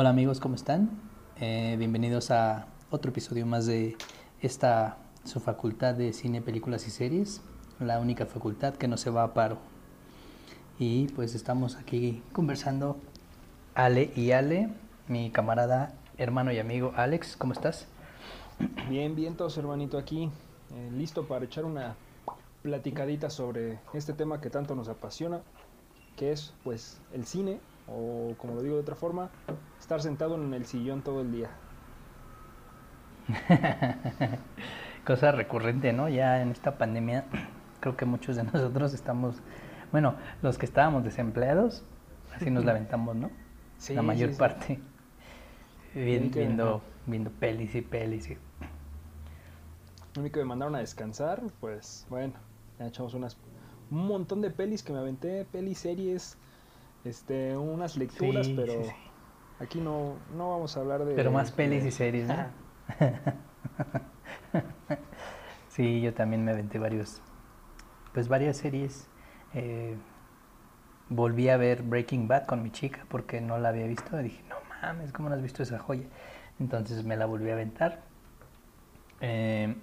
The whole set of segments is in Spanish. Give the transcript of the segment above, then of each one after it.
Hola amigos, ¿cómo están? Eh, bienvenidos a otro episodio más de esta su facultad de cine, películas y series, la única facultad que no se va a paro. Y pues estamos aquí conversando Ale y Ale, mi camarada, hermano y amigo Alex, ¿cómo estás? Bien, bien todos hermanito aquí, eh, listo para echar una platicadita sobre este tema que tanto nos apasiona, que es pues el cine, o como lo digo de otra forma, estar sentado en el sillón todo el día. Cosa recurrente, ¿no? Ya en esta pandemia creo que muchos de nosotros estamos, bueno, los que estábamos desempleados, así nos lamentamos, ¿no? Sí, La mayor sí, sí. parte. Viendo, viendo pelis y pelis. y- Lo único que me mandaron a descansar, pues bueno, ya echamos unas un montón de pelis que me aventé, pelis, series, este, unas lecturas, Sí, pero sí, sí. aquí no, no vamos a hablar de... Pero más pelis de- y series, ¿no? sí, yo también me aventé varios, pues varias series. Eh, volví a ver Breaking Bad con mi chica porque no la había visto. Dije, no mames, ¿cómo no has visto esa joya? Entonces me la volví a aventar. Eh,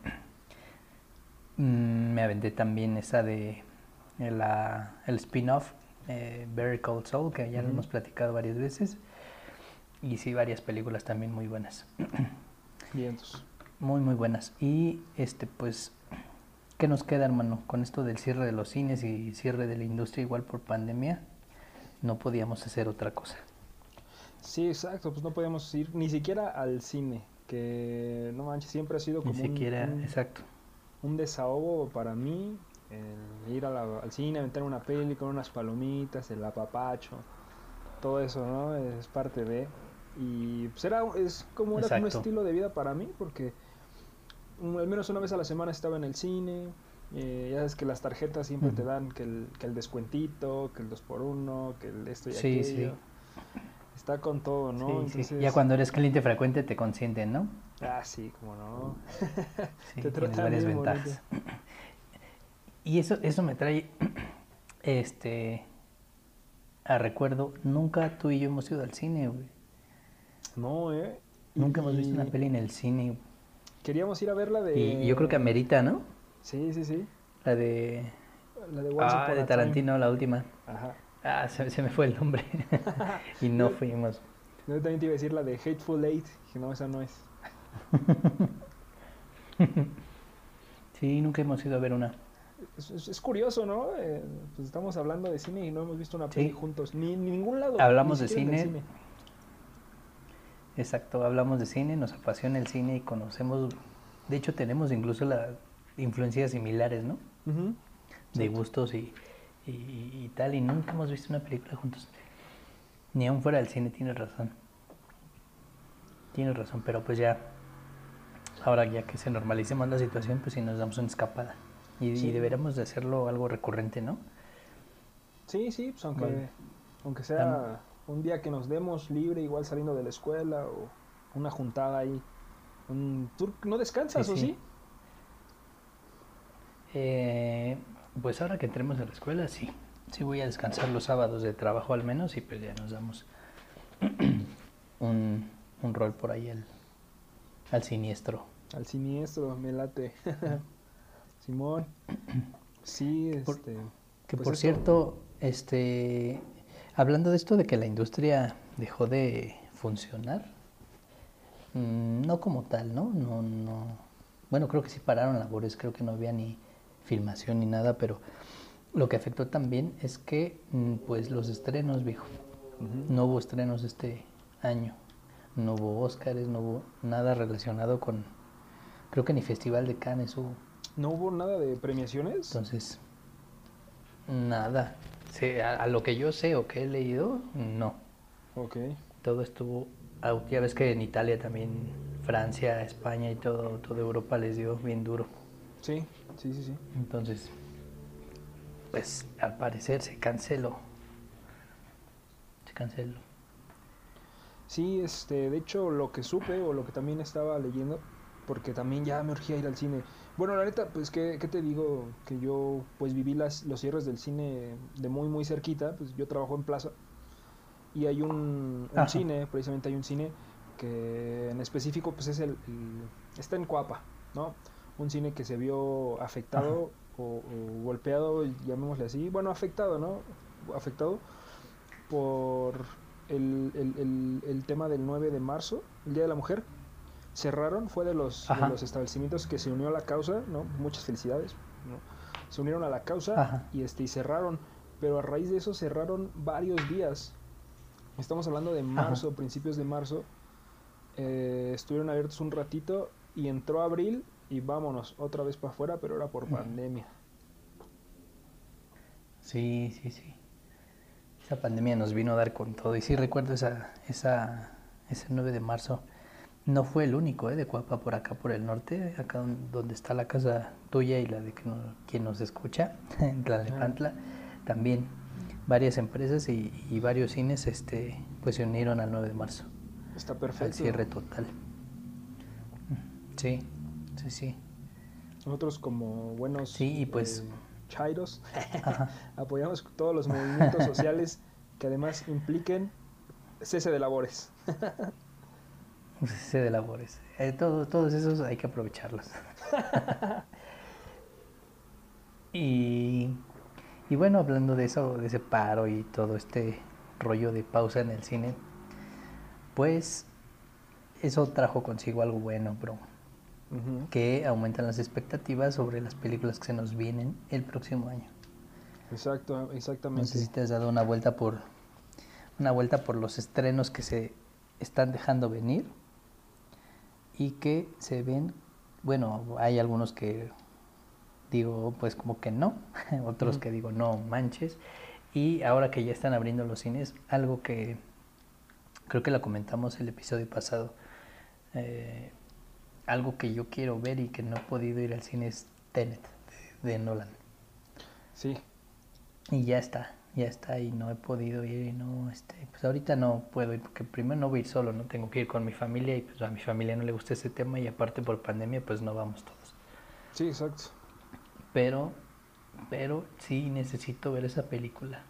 mm, me aventé también esa de la, el spin-off, eh, Very Cold Soul, que ya lo Ujú. hemos platicado varias veces. Y sí, varias películas también muy buenas. Vientos. Muy, muy buenas. Y este, pues, ¿qué nos queda, hermano? Con esto del cierre de los cines y cierre de la industria igual por pandemia, no podíamos hacer otra cosa. Sí, exacto, pues no podíamos ir ni siquiera al cine, que no manches, siempre ha sido Ni como un- siquiera, un, exacto. un desahogo para mí, el ir a la- al cine, aventar una peli con unas palomitas, el apapacho, todo eso, ¿no? Es parte de... Y pues era, es como era un estilo de vida para mí, porque mm, al menos una vez a la semana estaba en el cine, eh, ya sabes que las tarjetas siempre te dan que el, que el descuentito, que el 2 por 1 que el esto y Sí, sí. aquello. Está con todo, ¿no? Sí, sí. Entonces, Ya cuando eres cliente frecuente te consienten, ¿no? Ah, sí, como no. Sí, Te tratan varias ventajas. Y eso, eso me trae este a recuerdo, nunca tú y yo hemos ido al cine, güey. No, ¿eh? Nunca hemos visto una peli en el cine. güey. Queríamos ir a ver la de... Y, yo creo que amerita, ¿no? Sí, sí, sí. La de La de Once ah, de Tarantino, la última. Ajá. Ah, se, se me fue el nombre. y no fuimos. Yo también te iba a decir la de Hateful Eight. Dije, no, esa no es. Sí, nunca hemos ido a ver una. Es, es- es curioso, ¿no? Eh, pues estamos hablando de cine y no hemos visto una Sí. peli juntos. Ni en ningún lado. Hablamos de cine. Exacto, hablamos de cine, nos apasiona el cine y conocemos, de hecho tenemos incluso las influencias similares, ¿no? De gustos y, y, y tal, y nunca hemos visto una película juntos. Ni aún fuera del cine, tienes razón. Tienes razón, pero pues ya, ahora ya que se normalice más la situación, pues sí nos damos una escapada. Y, y Sí. deberíamos de hacerlo algo recurrente, ¿no? Sí, sí, pues aunque, aunque sea un día que nos demos libre, igual saliendo de la escuela o una juntada ahí. Un, ¿Tú no descansas Sí, o sí. sí? Eh, pues ahora que entremos a la escuela, sí. Sí voy a descansar los sábados de trabajo al menos y pues ya nos damos un, un rol por ahí al, al siniestro. Al siniestro, me late. Simón. Sí, Por- este. Que pues por eso. cierto, este, hablando de esto de que la industria dejó de funcionar, mm, no como tal, ¿no? No, no. Bueno, creo que sí pararon labores, creo que no había ni filmación ni nada, pero lo que afectó también es que, mm, pues, los estrenos, viejo. No hubo estrenos este año, no hubo Óscares, no hubo nada relacionado con, creo que ni Festival de Cannes hubo. ¿No hubo nada de premiaciones? Entonces, nada. Sí, a, a lo que yo sé o que he leído, no. Ok. Todo estuvo. Ya ves que en Italia también, Francia, España y todo, toda Europa les dio bien duro. Sí, sí, sí, sí. Entonces, pues al parecer se canceló. Se canceló. Sí, este, de hecho, lo que supe o lo que también estaba leyendo, porque también ya me urgía ir al cine. Bueno, la neta, pues, ¿qué, qué te digo? Que yo, pues, viví las, los cierres del cine de muy, muy cerquita, pues, yo trabajo en plaza. y hay un, un cine, precisamente hay un cine que en específico pues es el, está en Cuapa, ¿no? Un cine que se vio afectado o, golpeado, llamémosle así, bueno, afectado, ¿no? Afectado por el, el, el, tema del 9 de marzo, el Día de la Mujer. Cerraron, fue de los, de los establecimientos que se unió a la causa, ¿no? Muchas felicidades, ¿no? Se unieron a la causa y, este, y cerraron, pero a raíz de eso cerraron varios días. Estamos hablando de marzo, principios de marzo, eh, estuvieron abiertos un ratito y entró abril y vámonos otra vez para afuera, pero era por pandemia. Sí, sí, sí. Esa pandemia nos vino a dar con todo. Y sí recuerdo esa, esa, ese 9 de marzo. No fue el único, ¿eh? De Cuapa por acá, por el norte, acá donde está la casa tuya y la de quien nos escucha, en Tlalnepantla, también varias empresas y, y, varios cines este, pues se unieron al 9 de marzo. Está perfecto. Al cierre total. Sí, sí, sí. Nosotros como buenos sí, y pues, eh, chairos apoyamos todos los movimientos sociales que además impliquen cese de labores. cese de labores. Eh, todos esos hay que aprovecharlos. y, y bueno, hablando de eso, de ese paro y todo este rollo de pausa en el cine, pues eso trajo consigo algo bueno, bro. Que aumentan las expectativas sobre las películas que se nos vienen el próximo año. Exacto, exactamente. No sé si te has dado una vuelta por una vuelta por los estrenos que se están dejando venir y que se ven, bueno, hay algunos que digo pues como que no, otros que digo no manches y ahora que ya están abriendo los cines, algo que creo que la comentamos el episodio pasado, eh, algo que yo quiero ver y que no he podido ir al cine es Tenet de, Nolan. Sí. Y ya está, ya está y no he podido ir y no, este, pues ahorita no puedo ir porque primero no voy a ir solo, no tengo que ir con mi familia y pues a mi familia no le gusta ese tema y aparte por pandemia pues no vamos todos. Sí, exacto. Pero, pero sí necesito ver esa película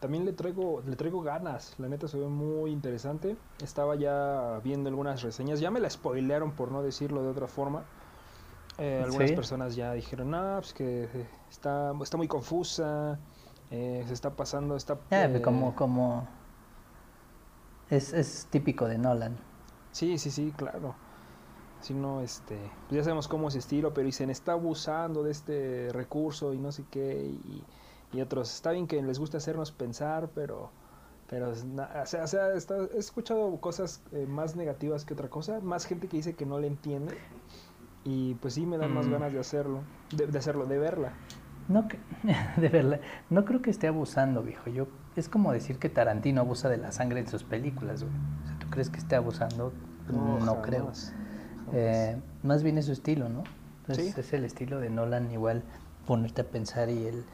también le traigo, le traigo ganas, la neta se ve muy interesante. Estaba ya viendo algunas reseñas, ya me la spoilearon por no decirlo de otra forma. Eh, algunas personas ya dijeron, ah, pues que está, está muy confusa, eh, se está pasando, está... Pues eh, como, como... Es, es típico de Nolan. Sí, sí, sí, claro. Si no, este, pues ya sabemos cómo es estilo, pero dicen, está abusando de este recurso y no sé qué, y y otros, está bien que les guste hacernos pensar, pero, pero o sea, he escuchado cosas eh, más negativas que otra cosa, más gente que dice que no le entiende, y pues sí me dan más mm. ganas de hacerlo, de, hacerlo, de verla. No, de verla. No creo que esté abusando, viejo. Yo, es como decir que Tarantino abusa de la sangre en sus películas, güey. O ¿tú crees que esté abusando? No, creo. Eh, más bien es su estilo, ¿no? Es el estilo de Nolan, igual ponerte a pensar y el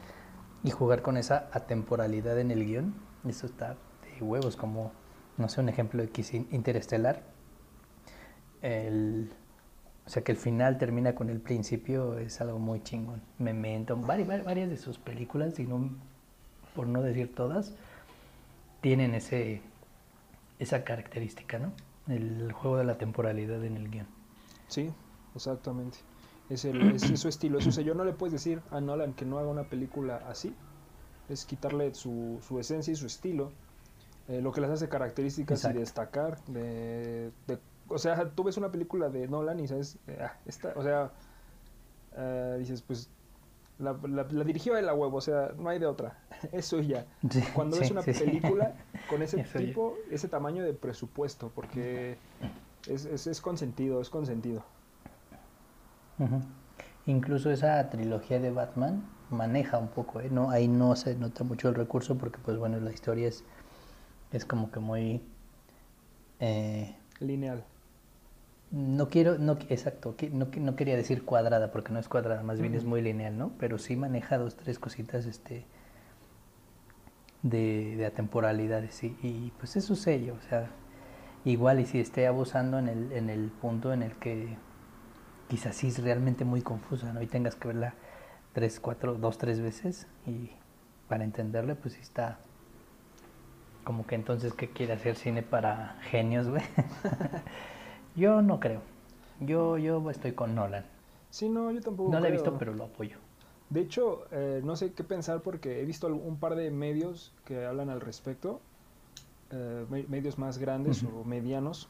y jugar con esa atemporalidad en el guion, eso está de huevos, como, no sé, un ejemplo de que Interestelar. El, o sea, que el final termina con el principio es algo muy chingón. Memento, varias, varias de sus películas, por no decir todas, tienen ese, esa característica, ¿no? El juego de la temporalidad en el guion. Sí, exactamente. Es, el, es, su estilo, es yo No le puedes decir a Nolan que no haga una película así. Es quitarle su, su esencia y su estilo. Eh, lo que las hace características y destacar. De, o sea, tú ves una película de Nolan y sabes, eh, ah, o sea, eh, dices, pues la, la, dirigió él a huevo, o sea, no hay de otra. Eso ya. Cuando ves una película con ese tipo, ese tamaño de presupuesto, porque es, es, es consentido, es consentido. Incluso esa trilogía de Batman maneja un poco, ¿eh? no, ahí no se nota mucho el recurso porque pues bueno, la historia es, es como que muy... Eh, Lineal. No quiero, no, exacto, no, no quería decir cuadrada porque no es cuadrada, más bien es muy lineal, ¿no? Pero sí maneja dos, tres cositas este, de, de atemporalidades y, y pues es su sello, o sea, igual y si esté abusando en el, en el punto en el que quizás sí es realmente muy confusa, ¿no? Y tengas que verla tres, cuatro, dos, tres veces y para entenderle, pues sí está, como que entonces, ¿qué quiere hacer cine para genios, güey? yo no creo. Yo, yo estoy con Nolan. Sí, no, yo tampoco. No lo he visto, pero lo apoyo. De hecho, eh, no sé qué pensar porque he visto un par de medios que hablan al respecto, eh, me- medios más grandes o medianos,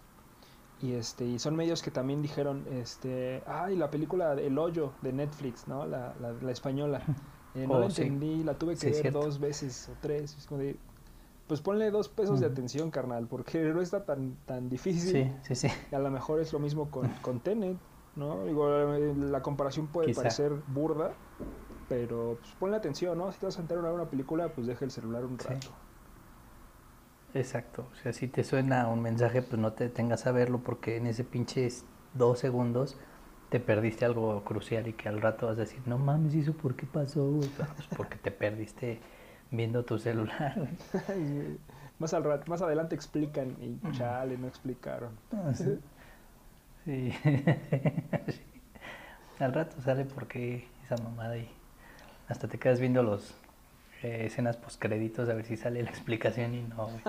y este y son medios que también dijeron, este, ay, la película El Hoyo de Netflix, ¿no? La, la, la española. Eh, no Oh, la sí. entendí, la tuve que Sí, ver dos veces o tres. es como de, pues ponle dos pesos de atención, carnal, porque no está tan, tan difícil. Sí, sí, sí. A lo mejor es lo mismo con, con Tenet, ¿no? Digo, la comparación puede Quizá. parecer burda, pero pues, ponle atención, ¿no? Si te vas a sentar a ver una película, pues deja el celular un Sí. rato. Exacto. O sea, si te suena un mensaje, pues no te tengas a verlo porque en ese pinche dos segundos te perdiste algo crucial y que al rato vas a decir, no mames, ¿y eso por qué pasó? güey?". Ah, Pues porque te perdiste viendo tu celular. más, al rat- más adelante explican y chale, no explicaron. Ah, sí. Sí. Sí. Al rato sale porque esa mamada y hasta te quedas viendo los eh, escenas postcréditos a ver si sale la explicación y no, güey.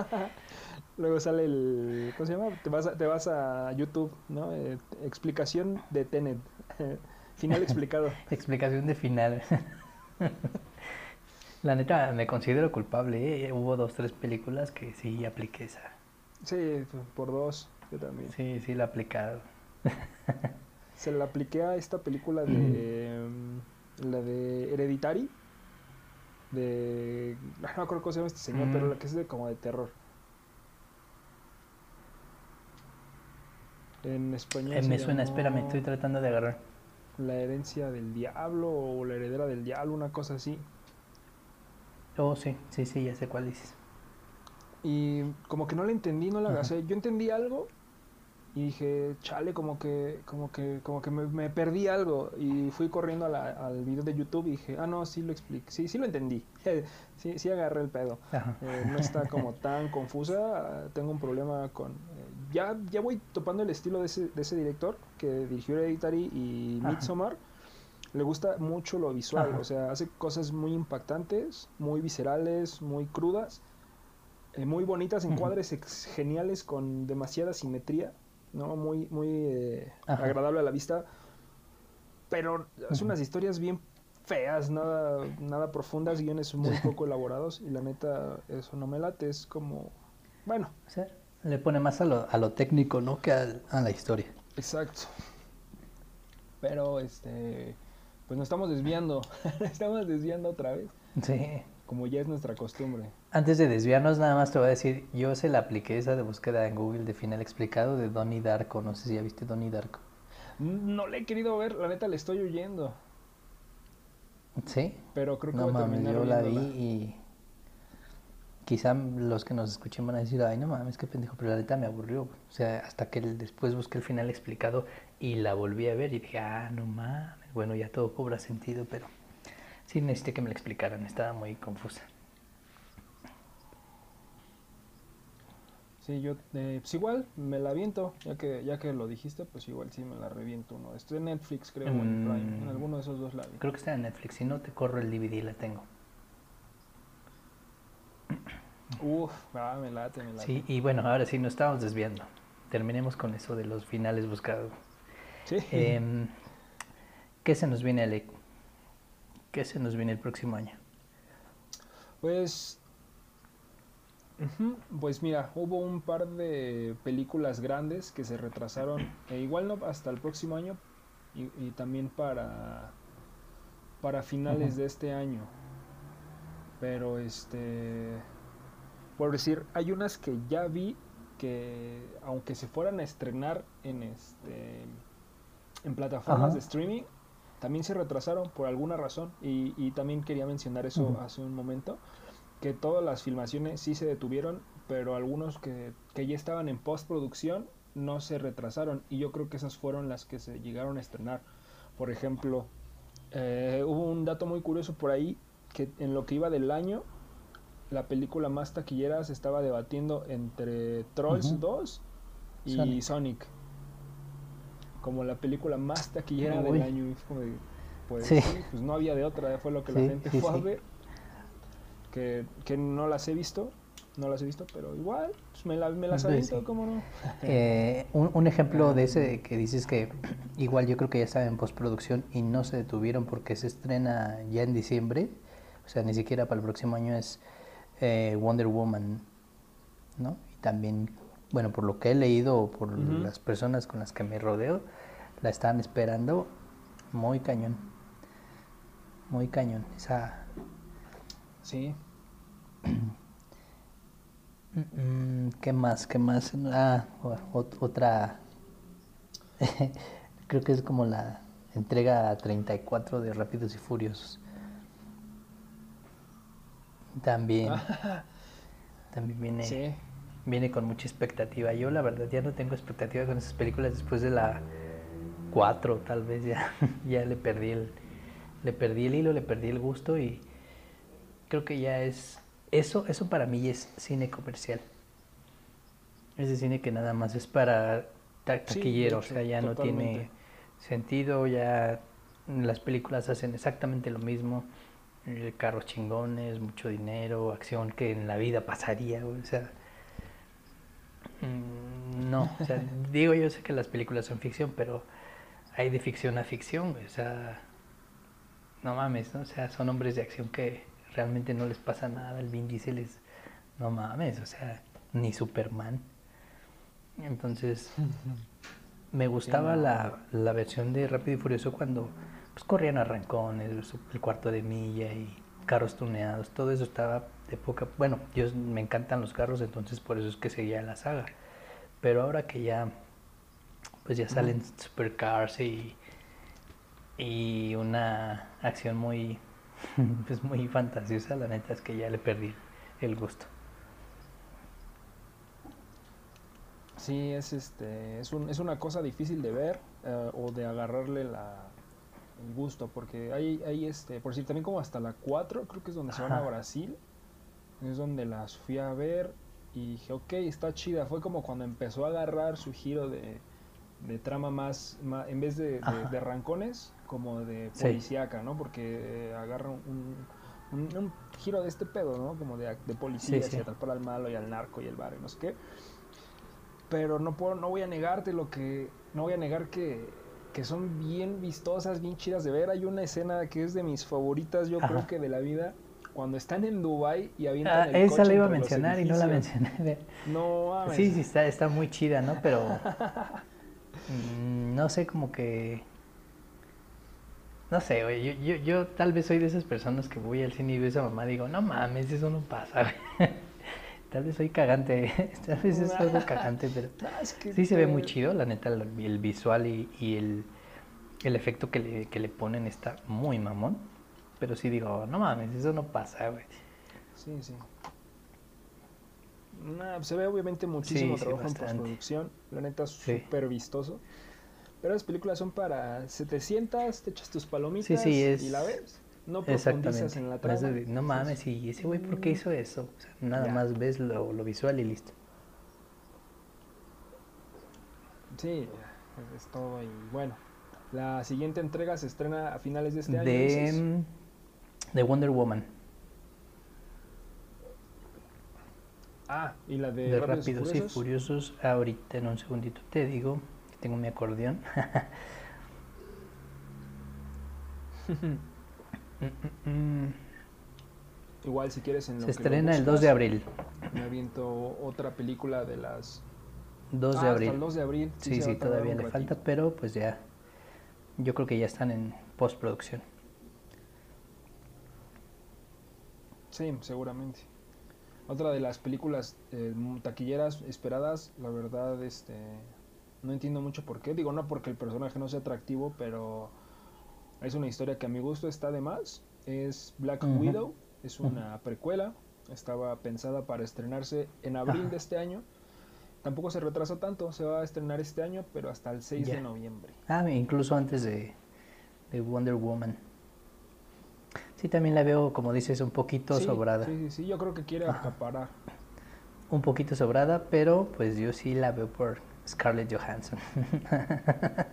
Luego sale el. ¿Cómo se llama? Te vas a, te vas a YouTube, ¿no? Eh, explicación de Tenet. Final explicado. Explicación de final. La neta, me considero culpable. ¿eh? Hubo dos, tres películas que sí apliqué esa. Sí, por dos, yo también. Sí, sí la he aplicado. Se la apliqué a esta película de. mm, la de Hereditary. De. No me acuerdo cómo se llama este señor, Mm. pero la que es de como de terror. En español. Eh, me suena, llamó espérame, estoy tratando de agarrar. La herencia del diablo o la heredera del diablo, una cosa así. Oh, sí, sí, sí, ya sé cuál dices. Y como que no la entendí, no la Ajá. o sea, Yo entendí algo y dije, chale, como que, como que, como que me, me perdí algo. Y fui corriendo a la- al video de YouTube y dije, ah, no, sí lo expliqué, sí, sí lo entendí. sí, sí agarré el pedo. Eh, no está como tan confusa. Tengo un problema con. eh, ya, ya voy topando el estilo de ese, de ese director que dirigió Hereditary y Ajá. Le gusta mucho lo visual, Ajá. o sea, hace cosas muy impactantes, muy viscerales, muy crudas, eh, muy bonitas, encuadres ex- geniales con demasiada simetría, ¿no? Muy, muy eh, agradable a la vista, pero hace unas historias bien feas, nada, nada profundas, guiones muy poco elaborados y la neta eso no me late, es como, bueno, le pone más a lo, a lo técnico, ¿no? Que al- a, la historia. exacto. Pero este, pues nos estamos desviando, estamos desviando otra vez, Sí. como ya es nuestra costumbre. Antes de desviarnos, nada más te voy a decir, yo se la apliqué esa de búsqueda en Google de final explicado de Donnie Darko. No sé si ya viste Donnie Darko. No le he querido ver, la neta le estoy huyendo, ¿Sí? pero creo que No voy a mames, terminar yo la vi y quizá los que nos escuchen van a decir, ay, no mames, qué pendejo, pero la neta me aburrió. O sea, hasta que después busqué el final explicado y la volví a ver y dije, ah, no mames, bueno, ya todo cobra sentido, pero sí necesité que me la explicaran, estaba muy confusa. Sí, yo, eh, pues igual me la aviento, ya que, ya que lo dijiste, pues igual sí me la reviento uno. Estoy en Netflix, creo, en Prime, en Mm. alguno de esos dos la vi. Creo que está en Netflix, si no te corro el DVD, la tengo. Uf, ah, me late, me late. Sí, y bueno, ahora sí nos estamos desviando. Terminemos con eso de los finales buscados. Sí. Em, ¿Qué se nos viene, Alec? ¿Qué se nos viene el próximo año? Pues, pues mira, hubo un par de películas grandes que se retrasaron, e igual no hasta el próximo año y, y también para, para finales de este año. Pero este, por decir, hay unas que ya vi que aunque se fueran a estrenar en este en plataformas de streaming, también se retrasaron por alguna razón y, y también quería mencionar eso hace un momento, que todas las filmaciones sí se detuvieron, pero algunos que, que ya estaban en postproducción no se retrasaron y yo creo que esas fueron las que se llegaron a estrenar. Por ejemplo, eh, hubo un dato muy curioso por ahí que en lo que iba del año, la película más taquillera se estaba debatiendo entre Trolls Ujú. 2 y Sonic. Sonic. Como la película más taquillera Uy. del año. como de, pues, Sí. sí, pues no había de otra, fue lo que la gente fue a ver. Que, que no las he visto, No las he visto, pero igual, pues me, la, me las Pues aviento. ¿cómo no? Eh, un, un ejemplo de ese que dices que igual yo creo que ya estaba en postproducción y no se detuvieron porque se estrena ya en diciembre, o sea, ni siquiera para el próximo año es eh, Wonder Woman, ¿no? Y también, bueno, por lo que he leído o por las personas con las que me rodeo, la están esperando muy cañón, muy cañón. Esa, Sí, ¿Qué más? ¿Qué más? Ah, otra. Creo que es como la entrega 34 de Rápidos y Furiosos. También, también viene, sí. viene con mucha expectativa. Yo, la verdad, ya no tengo expectativa con esas películas después de la 4, tal vez ya, ya le perdí el, le perdí el hilo, le perdí el gusto y creo que ya es eso, eso para mí es cine comercial. Ese cine que nada más es para ta- Sí, taquillero, o sea, ya no tiene sentido, ya las películas hacen exactamente lo mismo, eh, carros chingones, mucho dinero, acción que en la vida pasaría, o sea, mm, no, o sea, digo yo sé que las películas son ficción, pero hay de ficción a ficción, güey, o sea, no mames, ¿no? O sea, son hombres de acción que realmente no les pasa nada. El Vin Diesel es, no mames, o sea, ni Superman. Entonces, me gustaba no. la, la versión de Rápido y Furioso cuando pues, corrían arrancones, el cuarto de milla y carros tuneados. Todo eso estaba de poca... Bueno, yo me encantan los carros, entonces por eso es que seguía la saga. Pero ahora que ya, pues ya salen supercars y y una acción muy pues muy fantasiosa la neta es que ya le perdí el gusto. Sí, es este, es, un, es una cosa difícil de ver eh, o de agarrarle la, el gusto, porque hay, hay este, por decir, también como hasta la 4, creo que es donde se van a. Brasil, es donde las fui a ver y dije, ok, está chida, fue como cuando empezó a agarrar su giro de, de trama más, ma- en vez de, de, de rancones, como de Sí. policíaca, ¿no? Porque eh, agarra un, un, un giro de este pedo, ¿no? Como de, de policía, Sí, sí. atrapar al malo y al narco y el bar y no sé qué pero no puedo, no voy a negarte lo que, no voy a negar que, que son bien vistosas, bien chidas de ver. Hay una escena que es de mis favoritas, yo Ajá. creo que de la vida, cuando están en Dubai y avientan Ah, el esa coche la iba a mencionar y no la mencioné No mames. sí sí está está muy chida no pero no sé como que no sé güey yo, yo, yo tal vez soy de esas personas que voy al cine y veo a esa mamá y digo no mames eso no pasa güey". tal vez soy cagante tal vez es algo cagante pero Sí se ve muy chido, la neta, el, el visual y, y el, el efecto que le, que le ponen está muy mamón. Pero sí digo, no mames, eso no pasa, güey. Sí, sí. Nah, se ve obviamente muchísimo Sí, sí, trabajo en bastante. postproducción. La neta es Sí. súper vistoso. Pero las películas son para 700, te echas tus palomitas Sí, sí, es- y la ves. No profundizas en la trama. de- no mames, y ese güey, ¿por qué hizo eso? O sea, nada Ya. más ves lo, lo visual y listo. Sí, es todo. Y bueno, la siguiente entrega se estrena a finales de este año. De, mm, de Wonder Woman, Ah, y la de, de Rápidos, Rápidos y Furiosos. Ahorita en un segundito te digo que tengo mi acordeón. Mm, mm, mm. Igual, si quieres, en lo Se que estrena el 2 de buscas, abril. Me aviento otra película de las. 2 Ah, de hasta abril. el 2 de abril. Sí, sí, tardar todavía le ratito. falta, pero pues ya. Yo creo que ya están en postproducción. Sí, seguramente. Otra de las películas eh, taquilleras esperadas, la verdad, este, no entiendo mucho por qué. Digo, no porque el personaje no sea atractivo, pero es una historia que a mi gusto está de más. Es Black. Widow, es una precuela. Estaba pensada para estrenarse en abril de este año. Tampoco se retrasó tanto, se va a estrenar este año, pero hasta el 6 de noviembre. Ah, incluso antes de, de Wonder Woman. Sí, también la veo, como dices, un poquito Sí, sobrada. Sí, sí, sí, yo creo que quiere acaparar. Un poquito sobrada, pero pues yo sí la veo por Scarlett Johansson.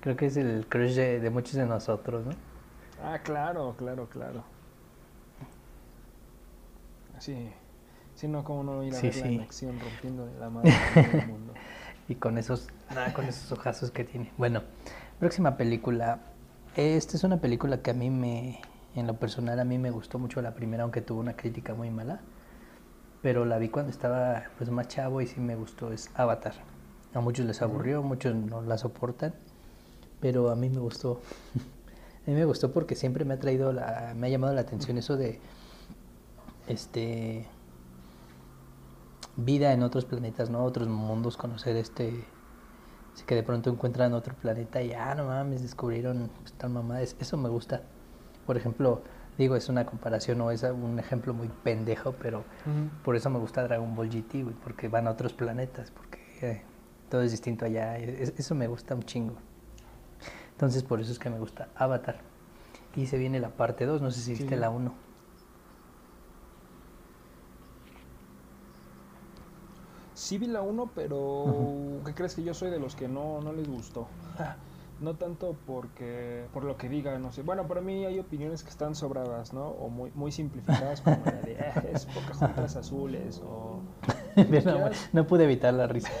Creo que es el crush de, de muchos de nosotros, ¿no? Ah, claro, claro, claro. Sí, Si no, ¿cómo no ir a Sí, verla sí. en acción rompiendo la madre a todo el mundo? Y con esos, nada, con esos ojazos que tiene. Bueno, próxima película. Esta es una película que a mí me, en lo personal, a mí me gustó mucho la primera, aunque tuvo una crítica muy mala. Pero la vi cuando estaba pues más chavo y sí me gustó. Es Avatar. A muchos les aburrió, muchos no la soportan. Pero a mí me gustó. a mí me gustó porque siempre me ha traído la, me ha llamado la atención eso de este vida en otros planetas, ¿no? Otros mundos, conocer este... Así que de pronto encuentran otro planeta y, ah, no mames, descubrieron pues, tal mamá. Es- Eso me gusta. Por ejemplo, digo, es una comparación o es un ejemplo muy pendejo, pero por eso me gusta Dragon Ball GT, güey, porque van a otros planetas, porque eh, todo es distinto allá. Es- eso me gusta un chingo. Entonces, por eso es que me gusta Avatar. Y se viene la parte 2, no sé si Sí. viste la 1. Sí vi la 1, pero ¿qué crees que yo soy de los que no, no les gustó? No tanto porque por lo que diga, no sé. Bueno, para mí hay opiniones que están sobradas, ¿no? O muy, muy simplificadas, como la de "Ah, es pocas juntas azules o... no, no pude evitar la risa.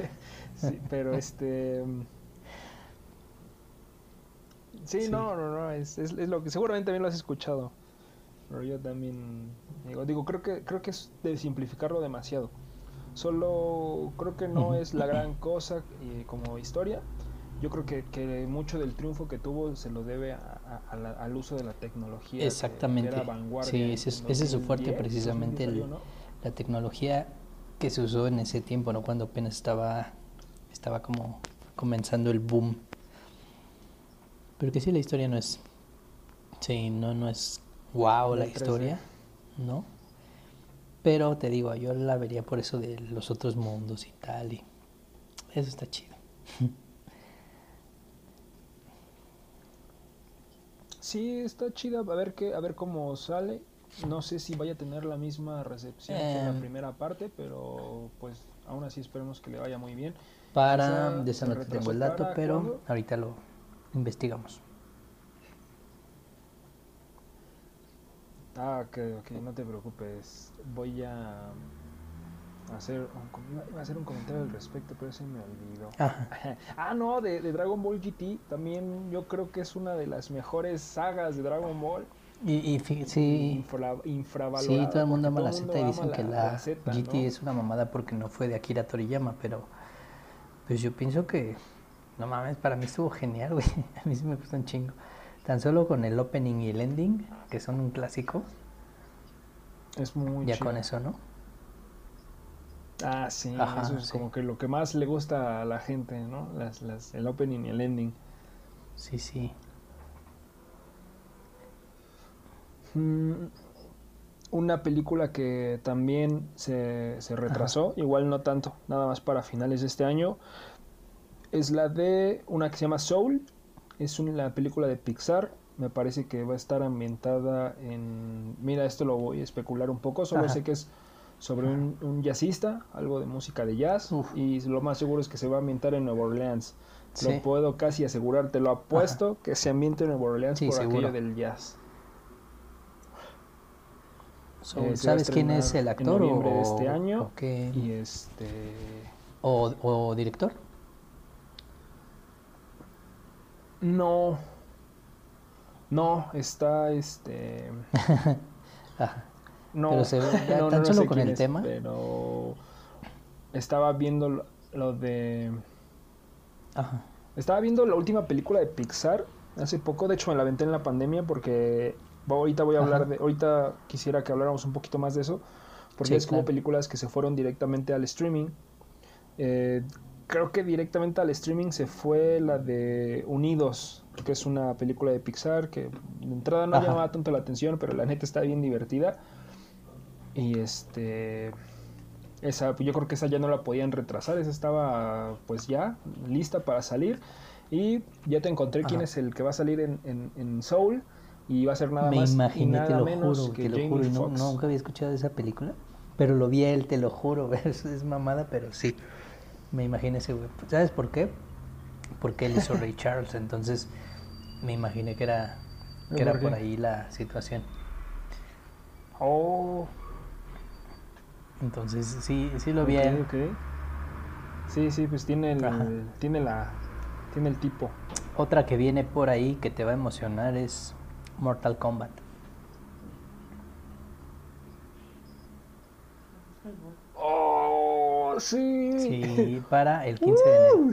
Sí, pero este... Sí, Sí. no, no, no, es, es, es lo que seguramente también lo has escuchado. Pero yo también digo, digo creo que creo que es de simplificarlo demasiado. Solo creo que no es la gran cosa eh, como historia. Yo creo que, que mucho del triunfo que tuvo se lo debe a- a- a la- al uso de la tecnología. Exactamente. Sí, ese es- ese es su fuerte 2010, precisamente, 2010 el- salió, ¿no? La tecnología que se usó en ese tiempo, ¿no? Cuando apenas estaba, estaba como comenzando el boom. Pero que sí, la historia no es... Sí, no, no es wow la Del 3D. historia, ¿no? Pero te digo, yo la vería por eso de los otros mundos y tal, y eso está chido. Sí, está chida, a ver qué, a ver cómo sale. No sé si vaya a tener la misma recepción que la Em. primera parte, pero pues aún así esperemos que le vaya muy bien. Para, Esa de esa no te tengo el dato, pero ahorita lo investigamos. Ah, ok, ok, no te preocupes. Voy a hacer un, iba a hacer un comentario al respecto, pero se me olvidó. Ah, no, de, de Dragon Ball GT. También yo creo que es una de las mejores sagas de Dragon Ball. Y, sí, Infra- sí, infravalorada. todo el mundo ama la Z y dicen que la, GT ¿no? es una mamada porque no fue de Akira Toriyama, pero pues yo pienso que, no mames, para mí estuvo genial, güey. A mí sí me gustó un chingo. Tan solo con el opening y el ending, que son un clásico, Es muy ya con eso, ¿no? Ah, sí, Ajá, eso es sí. como que lo que más le gusta a la gente, ¿no? Las, las, el opening y el ending. Sí, sí. Mm, Una película que también se, se retrasó, igual no tanto, nada más para finales de este año, es la de una que se llama Soul, es una película de Pixar, me parece que va a estar ambientada en... Mira, esto lo voy a especular un poco, solo Ajá. sé que es sobre un, un jazzista, algo de música de jazz, Uf. y lo más seguro es que se va a ambientar en Nueva Orleans. Sí. Lo puedo casi asegurar, te lo apuesto que se ambiente en Nueva Orleans Sí, por seguro. aquello del jazz. So, Eh, ¿Sabes quién es el en actor noviembre o, de este año. o qué? Y este. o, o director? No. No, está este. No, Pero se ve- ya no, tan no solo sé con el es, tema. Pero. Estaba viendo lo, lo de. Ajá. Estaba viendo la última película de Pixar hace poco. De hecho, me la aventé en la pandemia porque. ahorita voy a hablar Ajá. de. Ahorita quisiera que habláramos un poquito más de eso. Porque Sí, es como claro. películas que se fueron directamente al streaming. Eh, creo que directamente al streaming se fue la de Unidos, que es una película de Pixar que de entrada no Ajá. llamaba tanto la atención, pero la neta está bien divertida. Y este. Esa, yo creo que esa ya no la podían retrasar, esa estaba pues ya lista para salir. Y ya te encontré quién es el que va a salir en, en, en Soul. Y va a ser nada Me más y imaginé, te nada lo menos juro, que te lo Jamie juro. y no- nunca había escuchado de esa película, pero lo vi a él, te lo juro. Es, es mamada, pero sí. Me imaginé ese güey. ¿Sabes por qué? Porque él hizo Ray Charles, entonces me imaginé que era, que era ¿Por ahí la situación. Oh. Entonces, sí, sí lo vi. Ok, a él. ok. Sí, sí, pues tiene Ajá. el, tiene la, tiene el tipo. Otra que viene por ahí que te va a emocionar es Mortal Kombat. Oh, sí. Sí, para el 15 de enero.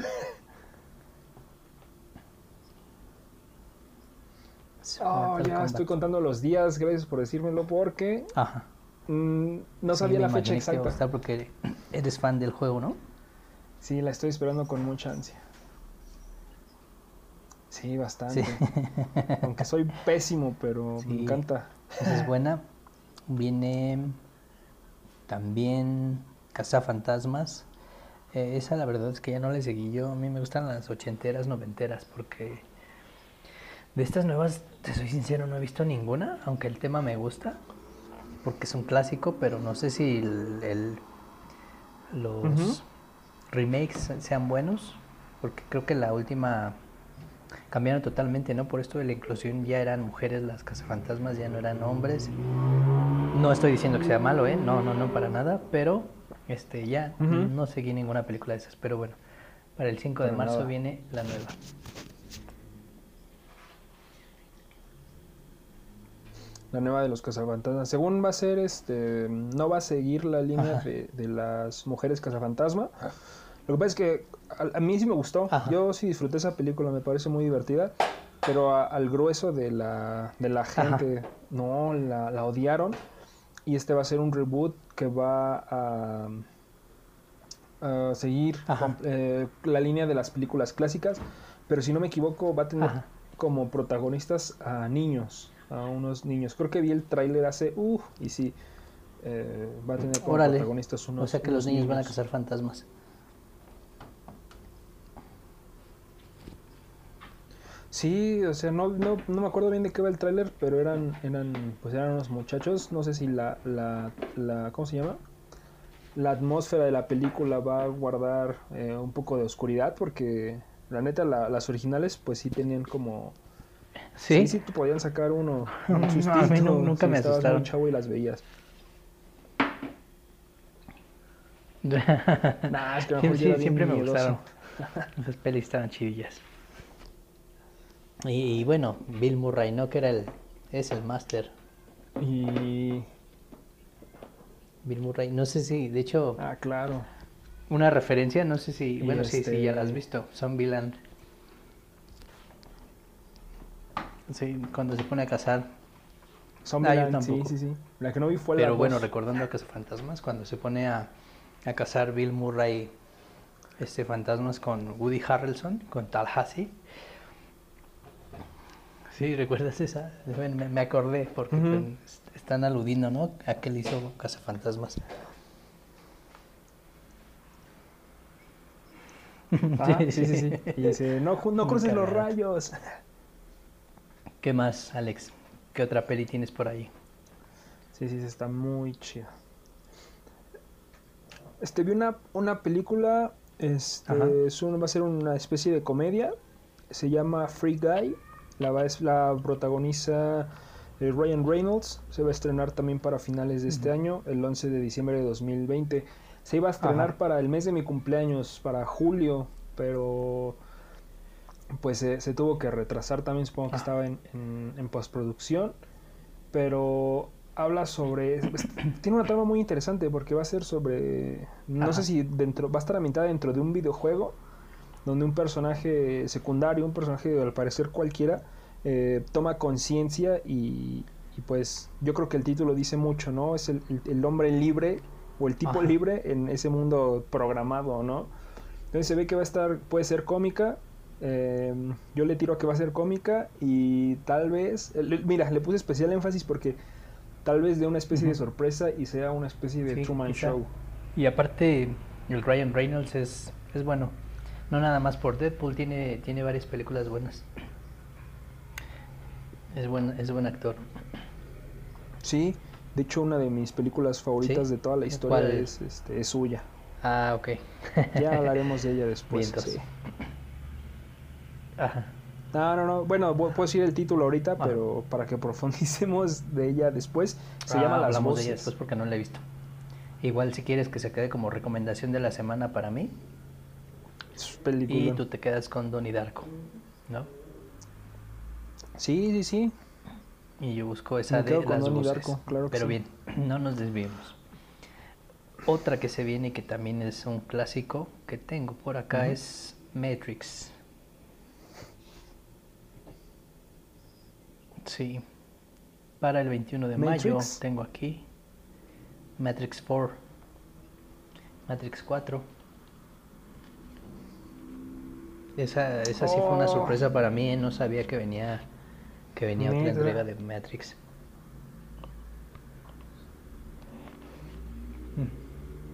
Oh, ya estoy contando los días, gracias por decírmelo, porque Ajá. mm, no sabía la fecha que exacta. porque eres fan del juego, ¿no? Sí, la estoy esperando con mucha ansia. Sí, bastante. Sí. Aunque soy pésimo, pero me encanta. Esa es buena. Viene también Cazafantasmas. Eh, esa la verdad es que ya no le seguí yo. A mí me gustan las ochenteras, noventeras, porque de estas nuevas, te soy sincero, no he visto ninguna, aunque el tema me gusta, porque es un clásico, pero no sé si el, el- los remakes sean buenos, porque creo que la última cambiaron totalmente, ¿no? Por esto de la inclusión ya eran mujeres las cazafantasmas, ya no eran hombres. No estoy diciendo que sea malo, ¿eh? No, no, no, para nada, pero este ya no seguí ninguna película de esas, pero bueno, para el 5 de marzo nada. viene la nueva. La nueva de los cazafantasmas. Según va a ser, este, no va a seguir la línea de, de las mujeres cazafantasma. Lo que pasa es que a, a mí sí me gustó. Ajá. Yo sí disfruté esa película, me parece muy divertida. Pero a- al grueso de la, de la gente, no, la, la odiaron. Y este va a ser un reboot que va a, a seguir eh, la línea de las películas clásicas. Pero si no me equivoco, va a tener Ajá. como protagonistas a niños, a unos niños. Creo que vi el tráiler hace, uff, y sí, eh, va a tener como Órale. protagonistas unos o sea que los unos niños van a cazar fantasmas. Sí, o sea, no, no, no me acuerdo bien de qué va el tráiler, pero eran, eran, pues eran unos muchachos, no sé si la, la, la, ¿cómo se llama? La atmósfera de la película va a guardar eh, un poco de oscuridad, porque la neta, la- las originales, pues sí tenían como... Sí, Sí, sí, te podían sacar uno, No, un a mí nunca si me asustaron. chavo y las veías. Nah, es que Sí, sí, siempre me miedoso. gustaron. Esas pelis estaban chidillas. Y, bueno, Bill Murray, ¿no? Que era el, es el máster. Y... Bill Murray, no sé si, de hecho, Ah, claro. una referencia, no sé si, Y bueno, sí, sí, ya la has este- visto, Zombieland. Sí, cuando se pone a cazar. Zombieland, sí, tampoco. sí, sí. La que no vi fue la Pero bueno, dos. recordando a Cazafantasmas, cuando se pone a, a cazar Bill Murray este fantasmas con Woody Harrelson, con Tallahassee. Sí, ¿recuerdas esa? Me, me- acordé porque están aludiendo, ¿no? A que le hizo Cazafantasmas. Ah, sí, sí, sí. Y dice, no, no cruces los rayos. ¿Qué más, Alex? ¿Qué otra peli tienes por ahí? Sí, sí, está muy chida. Este, vi una, una película, este, es un- va a ser una especie de comedia, se llama Free Guy, la, va, la protagoniza eh, Ryan Reynolds, se va a estrenar también para finales de este año, el 11 de diciembre de 2020. Se iba a estrenar Ajá. para el mes de mi cumpleaños, para julio, pero pues se, se tuvo que retrasar también, supongo que Ajá. estaba en, en- en postproducción, pero habla sobre, tiene una trama muy interesante porque va a ser sobre, no Ajá. sé si dentro, va a estar ambientada dentro de un videojuego, donde un personaje secundario, un personaje al parecer cualquiera, eh, toma conciencia y, y pues yo creo que el título dice mucho, ¿no? Es el, el- el hombre libre o el tipo Ajá. libre en ese mundo programado, ¿no? Entonces se ve que va a estar, puede ser cómica. eh, yo le tiro a que va a ser cómica y tal vez, eh, le- mira, le puse especial énfasis porque tal vez de una especie de sorpresa y sea una especie de Sí, Truman quizá. Show. Y aparte, el Ryan Reynolds es, es bueno. No nada más por Deadpool, tiene, tiene varias películas buenas. Es buen, es buen actor. Sí, de hecho una de mis películas favoritas ¿Sí? de toda la historia es, este, es suya. Ah, ok. Ya hablaremos de ella después. Sí. Ajá. No, no, no. Bueno, pu- puedo decir el título ahorita, Ah. pero para que profundicemos de ella después. Se Ah, llama Las hablamos de ella Voces. después porque no la he visto. Igual si quieres que se quede como recomendación de la semana para mí. Es película. Y tú te quedas con Donnie Darko, ¿no? Sí, sí, sí. Y yo busco esa Me de las Donnie voces. Darko, claro que Pero sí. bien, no nos desviemos. Otra que se viene y que también es un clásico que tengo por acá es Matrix. Sí. Para el 21 de mayo tengo aquí Matrix 4. Matrix 4. Esa, esa sí fue una Oh. sorpresa para mí, no sabía que venía que venía otra entrega de Matrix.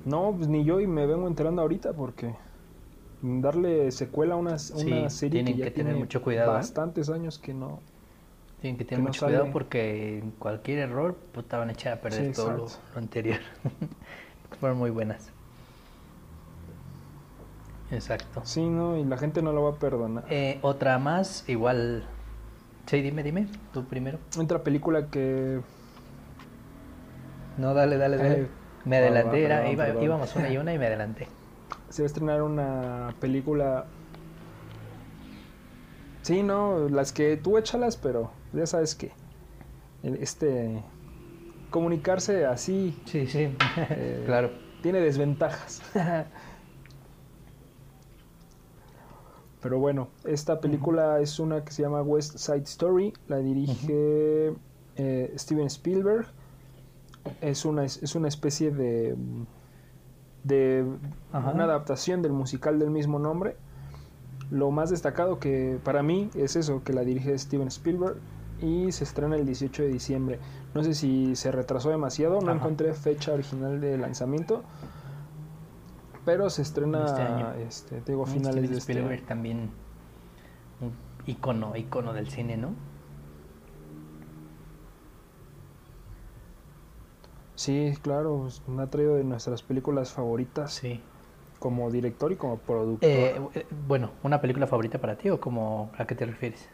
No, pues ni yo y me vengo enterando ahorita porque darle secuela a una, una Sí, serie tienen que ya que tener tiene mucho cuidado, ¿eh? bastantes años que no. Tienen que que tener no mucho cuidado porque cualquier error puta, van a echar a perder Sí, todo lo anterior. Fueron muy buenas. Exacto. Sí, no, y la gente no lo va a perdonar. Eh, otra más, igual. Sí, dime, dime, tú primero. Otra película que No, dale, dale, dale. Eh, me adelanté, era- iba- íbamos una y una y me adelanté. se va a estrenar una película. Sí, no, las que tú échalas, pero ya sabes que este comunicarse así Sí, sí, Eh, claro. tiene desventajas. Pero bueno, esta película es una que se llama West Side Story, la dirige eh, Steven Spielberg. Es una, es una especie de, de Ajá. una adaptación del musical del mismo nombre. Lo más destacado que para mí es eso, que la dirige Steven Spielberg y se estrena el 18 de diciembre. No sé si se retrasó demasiado, no Ajá. encontré fecha original de lanzamiento, pero se estrena, Este año. este, te digo, finales Steven de este Spielberg año. también un icono, icono del cine, ¿no? Sí, claro, pues, ha traído de nuestras películas favoritas Sí. como director y como productor. Eh, eh, bueno, ¿una película favorita para ti o como a qué te refieres?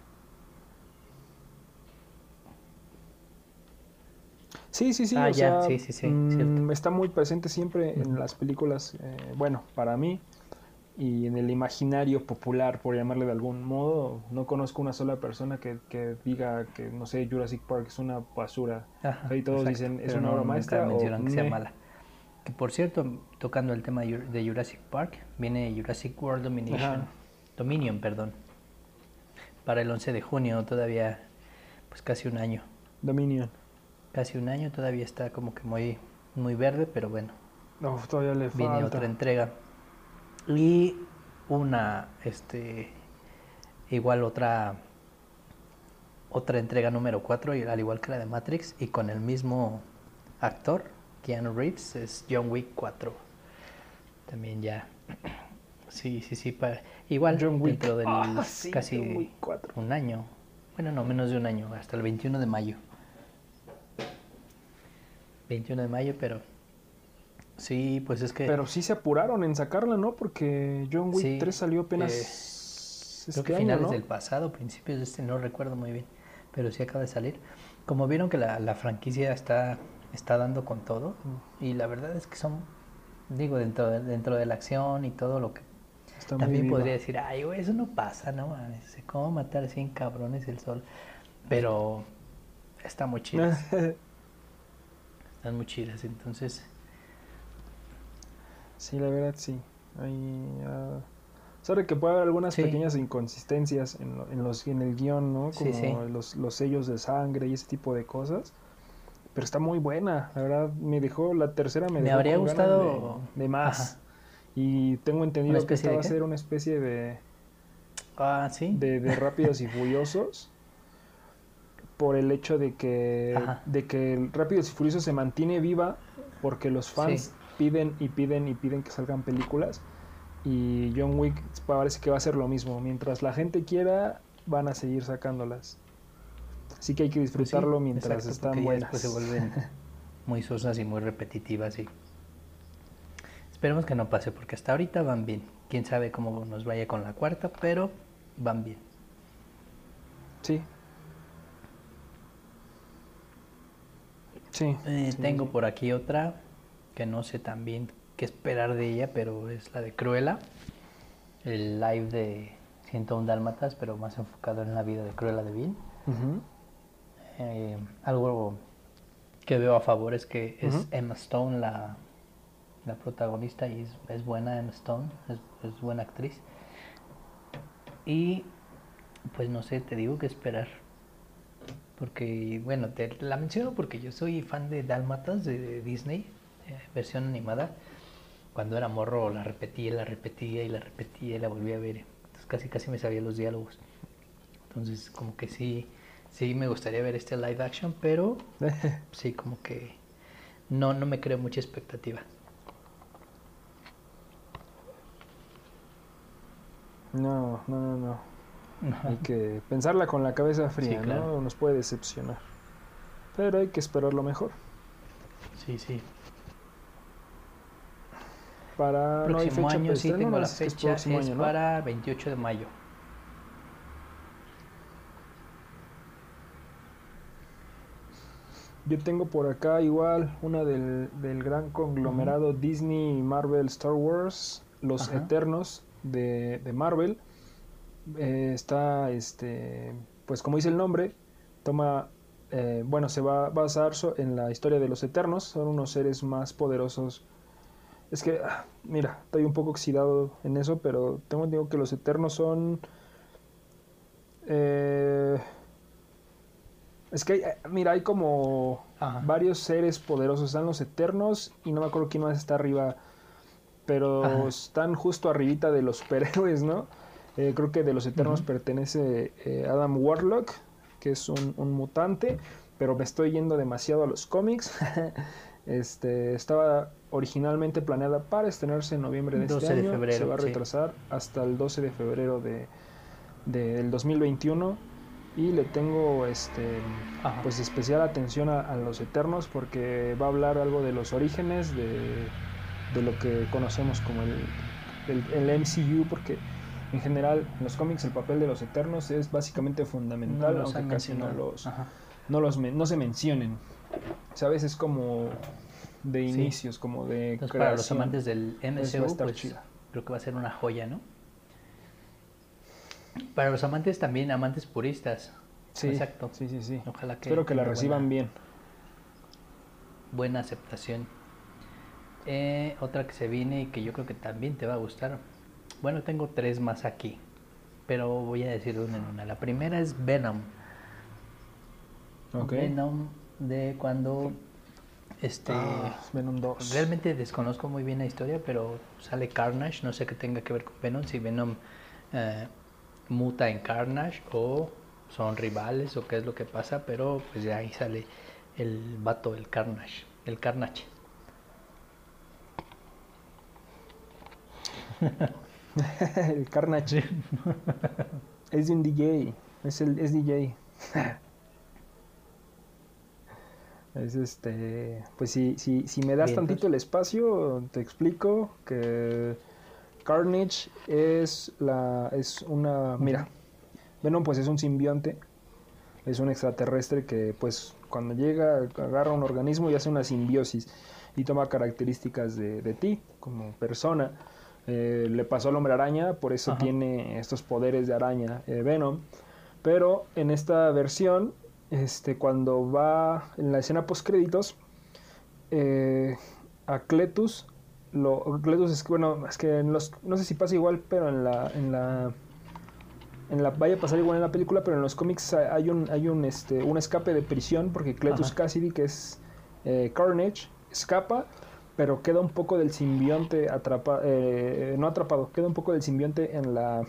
Sí, sí, sí. Ah, o ya, sea, sí, sí, sí, mm, está muy presente siempre en las películas, eh, bueno, para mí, y en el imaginario popular, por llamarle de algún modo. No conozco una sola persona que, que diga que, no sé, Jurassic Park es una basura. Ajá, Ahí todos dicen, ¿es una no- obra maestra o que sea mala. Que por cierto, tocando el tema de Jurassic Park, viene Jurassic World Domination, Ajá. Dominion, perdón, para el 11 de junio, todavía, pues casi un año. Dominion. Casi un año, todavía está como que muy, muy verde, pero bueno, No, todavía le viene falta. otra entrega. Y una, este, igual otra, otra entrega número 4, al igual que la de Matrix, y con el mismo actor, Keanu Reeves, es John Wick 4. También ya. Sí, sí, sí. pa- igual John Wick. dentro del Ah, sí, casi John Wick 4. un año. Bueno, no, menos de un año, hasta el 21 de mayo. 21 de mayo, pero sí, pues es que Pero sí se apuraron en sacarla, ¿no? Porque John Wick Sí, 3 salió apenas creo este que año, finales ¿no? del pasado, principios de este, no recuerdo muy bien, pero sí acaba de salir. Como vieron que la, la franquicia está, está dando con todo, y la verdad es que son, digo, dentro de, dentro de la acción y todo lo que Está también podría decir, ay, güey, eso no pasa, no mames, ¿cómo matar a 100 cabrones el sol? Pero está muy chidas, están muy chidas, entonces, sí, la verdad sí. Ahí, ah, sabe que puede haber algunas Sí. pequeñas inconsistencias en, lo- en los en el guion, ¿no? Como sí. Los, los sellos de sangre y ese tipo de cosas. Pero está muy buena, la verdad me dejó, la tercera me, Me dejó habría gustado- de, de más. Ajá. Y tengo entendido que esta va a ser una especie de, ah, sí, de, de Rápidos y Furiosos por el hecho de que, Ajá. de que el Rápidos y Furiosos se mantiene viva porque los fans Sí. piden y piden y piden que salgan películas y John Wick parece que va a ser lo mismo. Mientras la gente quiera, van a seguir sacándolas. Así que hay que Pues sí, disfrutarlo mientras exacto, están buenas. después se vuelven muy sosas y muy repetitivas y esperemos que no pase porque hasta ahorita van bien. Quién sabe cómo nos vaya con la cuarta, pero van bien. Sí. Sí. Eh, sí, tengo por aquí otra que no sé también qué esperar de ella, pero es la de Cruella, el live de 101 Dálmatas, pero más enfocado en la vida de Cruella de Vil. Eh, algo que veo a favor es que es Emma Stone la, la protagonista y es, buena Emma Stone, es, buena actriz. Y pues no sé, te digo que esperar. Porque, bueno, te la menciono porque yo soy fan de Dálmatas de, Disney, eh, versión animada. Cuando era morro la repetía, la repetía y la repetía y la volví a ver. Entonces casi casi me sabía los diálogos. Entonces como que sí, sí me gustaría ver este live action, pero sí como que no, no me creo mucha expectativa. No, no, no, no. Hay que pensarla con la cabeza fría, ¿no? Nos puede decepcionar. Pero hay que esperar lo mejor. Sí, sí. Para próximo año, sí, tengo la fecha, es, para 28 de mayo. Yo tengo por acá igual una del, del gran conglomerado Disney, Marvel, Star Wars, Los Eternos de, de Marvel eh, está, este, pues como dice el nombre, toma, eh, bueno, se va a basar en la historia de los Eternos, son unos seres más poderosos. Es que, ah, mira, estoy un poco oxidado en eso, pero tengo digo que los Eternos son... Eh, es que, mira, hay como varios seres poderosos. Están los Eternos y no me acuerdo quién más está arriba, pero están justo arribita de los superhéroes, ¿no? Eh, creo que de los Eternos pertenece eh, Adam Warlock, que es un, mutante, pero me estoy yendo demasiado a los cómics. este, estaba originalmente planeada para estrenarse en noviembre de este año. Se va a retrasar hasta el 12 de febrero de, del 2021 y le tengo este pues especial atención a, los eternos porque va a hablar algo de los orígenes de, lo que conocemos como el, el, el MCU porque en general, en los cómics el papel de los Eternos es básicamente fundamental, aunque casi no los, no los no se mencionen. ¿Sabes? Es como de inicios, como de Para los amantes del MCU, pues, creo que va a ser una joya, ¿no? Para los amantes también, amantes puristas. Sí, exacto. Sí, sí, sí. Ojalá que Espero que la reciban bien. Buena aceptación. Eh, otra que se viene y que yo creo que también te va a gustar bueno, tengo tres más aquí, pero voy a decir una en una. La primera es Venom. Venom de cuando este ah, Venom 2. Realmente desconozco muy bien la historia, pero sale Carnage, no sé qué tenga que ver con Venom, si Venom eh, muta en Carnage o son rivales o qué es lo que pasa, pero pues de ahí sale el vato, el Carnage, el Carnage. el Carnage. es de un DJ. Es, el, es DJ. es este. Pues si, si, si me das tantito el espacio, te explico que Carnage es la. es una. Mira. Venom pues es un simbionte. Es un extraterrestre que pues cuando llega agarra un organismo y hace una simbiosis y toma características de, de ti como persona eh, le pasó al hombre araña, por eso tiene estos poderes de araña eh, Venom. Pero en esta versión, este, cuando va en la escena post créditos, eh, a Cletus, lo, Cletus es bueno, es que los, no sé si pasa igual, pero en la, en la, en la, vaya a pasar igual en la película, pero en los cómics hay un, hay un, este, un escape de prisión porque Cletus Cassidy, que es Carnage, escapa pero queda un poco del simbionte atrapado, eh, no atrapado, queda un poco del simbionte en la,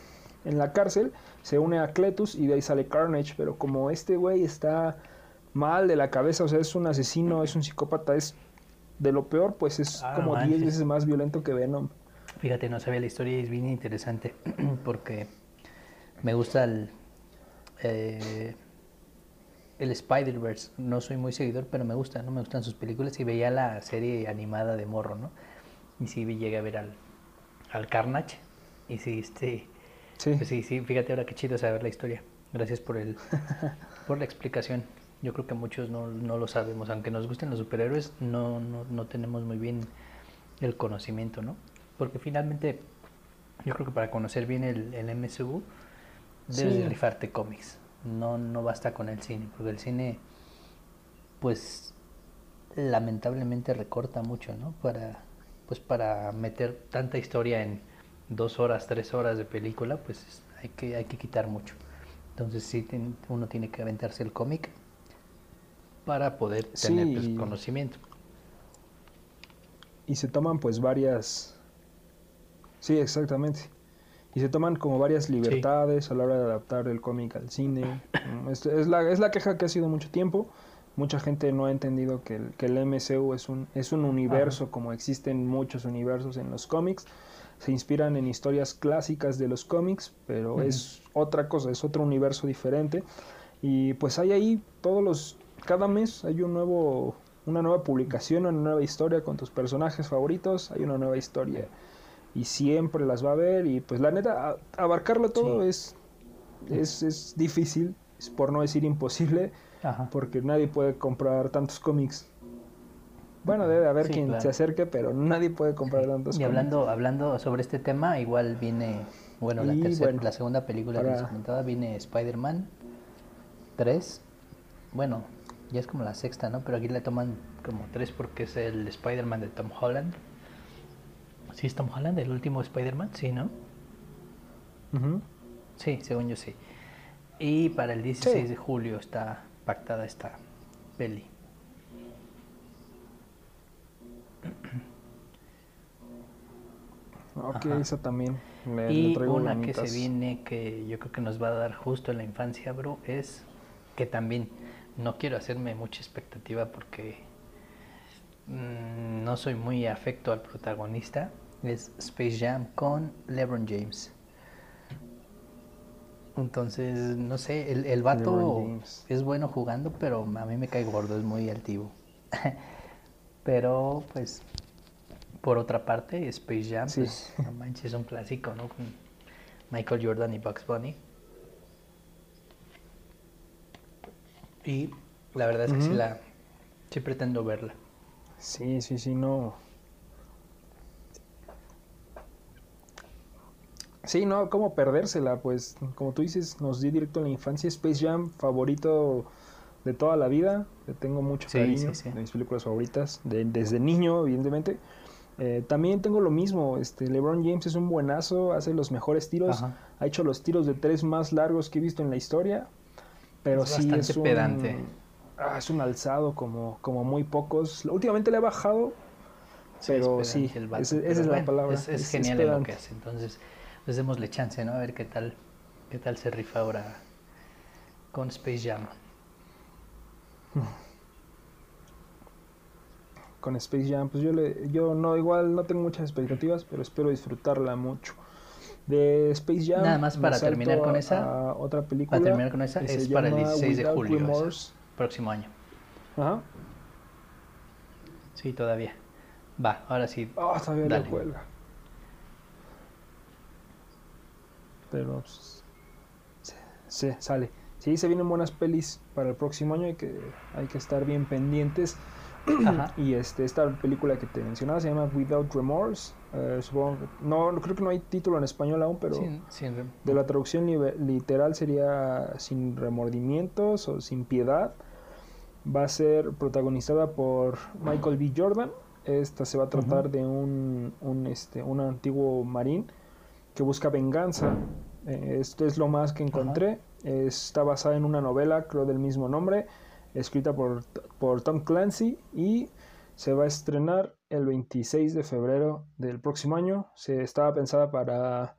en la cárcel, se une a Cletus y de ahí sale Carnage, pero como este güey está mal de la cabeza, o sea, es un asesino, es un psicópata, es de lo peor, pues es ah, como 10 veces más violento que Venom. Fíjate, no sabía la historia y es bien interesante porque me gusta el... Eh, el Spider-Verse. No soy muy seguidor, pero me gusta, ¿no? Me gustan sus películas y veía la serie animada de Morro, ¿no? Y sí llegué a ver al, al Carnage. Y sí, este... Sí. Pues sí, sí, fíjate ahora qué chido saber la historia. Gracias por el por la explicación. Yo creo que muchos no, no lo sabemos, aunque nos gusten los superhéroes, no, no, no tenemos muy bien el conocimiento, ¿no? Porque finalmente yo creo que para conocer bien el, el MCU debes Sí. de rifarte cómics. No, no basta con el cine, porque el cine, pues, lamentablemente recorta mucho, ¿no? Para, pues, para meter tanta historia en dos horas, tres horas de película, pues hay que, hay que quitar mucho. Entonces sí, uno tiene que aventarse el cómic para poder tener pues, conocimiento. y se toman pues varias sí exactamente y se toman como varias libertades a la hora de adaptar el cómic al cine. Mm, es, es la, es la queja que ha sido mucho tiempo. Mucha gente no ha entendido que el, que el MCU es un, es un universo como existen muchos universos en los cómics. Se inspiran en historias clásicas de los cómics pero es otra cosa es otro universo diferente. Y pues hay ahí todos los cada mes hay un nuevo una nueva publicación, una nueva historia con tus personajes favoritos, hay una nueva historia y siempre las va a ver y pues la neta abarcarlo todo Sí. es, es es difícil, es por no decir imposible, Ajá. porque nadie puede comprar tantos cómics. Bueno, debe haber Sí, quien claro. se acerque, pero nadie puede comprar tantos Y cómics. hablando, hablando sobre este tema, igual viene, bueno, la, tercera, bueno, la segunda película que les para- comentaba, viene Spider-Man 3. Bueno, ya es como la sexta, ¿no? Pero aquí le toman como 3 porque es el Spider-Man de Tom Holland. ¿Sí es Tom Holland el último Spider-Man? Sí, ¿no? Sí, según yo sí. Y para el 16 Sí. de julio está pactada esta peli. Ok, Ajá. esa también. Y traigo una que se viene que yo creo que nos va a dar justo en la infancia, bro, es que también no quiero hacerme mucha expectativa porque mm, no soy muy afecto al protagonista. Es Space Jam con LeBron James. Entonces, no sé, el, el vato es bueno jugando, pero a mí me cae gordo, es muy altivo. pero, pues, por otra parte, Space Jam, Sí. pues, no manches, es un clásico, ¿no? Con Michael Jordan y Bugs Bunny. Y la verdad es que sí la, sí pretendo verla. Sí, sí, sí, no. Sí, no, ¿cómo perdérsela? Pues, como tú dices, nos di directo en la infancia. Space Jam, favorito de toda la vida. Le tengo mucho Sí, cariño. sí, sí. De mis películas favoritas. de- desde niño, evidentemente. Eh, también tengo lo mismo. Este, LeBron James es un buenazo. Hace los mejores tiros. Ajá. Ha hecho los tiros de tres más largos que he visto en la historia. Pero Es sí bastante es un, pedante. ah, es un alzado como, como muy pocos. Últimamente le ha bajado. Pero sí, vato, esa pero es la bueno, palabra. Es, es es- genial en lo que hace. Entonces, pues démosle chance, ¿no? A ver qué tal, qué tal se rifa ahora con Space Jam. Con Space Jam, pues yo le, yo no igual no tengo muchas expectativas, pero espero disfrutarla mucho. De Space Jam. Nada más para terminar con esa, otra película. Para terminar con esa, es para el llama 16 de julio. esa, próximo año. Ajá. Sí, todavía. Va, ahora sí. Ah, todavía Dale. cuelga. Pero pues, se, se- sale. Sí, se vienen buenas pelis para el próximo año, hay que, hay que estar bien pendientes. Ajá. Y este, esta película que te mencionaba se llama Without Remorse. Eh, supongo no, creo que no hay título en español aún, pero Sin- de la traducción literal sería sin remordimientos o sin piedad. Va a ser protagonizada por Michael B. Jordan. Esta se va a tratar de un, un, este, un antiguo marín que busca venganza. Eh, esto es lo más que encontré. Está basada en una novela, creo, del mismo nombre, escrita por, por Tom Clancy y se va a estrenar el 26 de febrero del próximo año. Se estaba pensada para,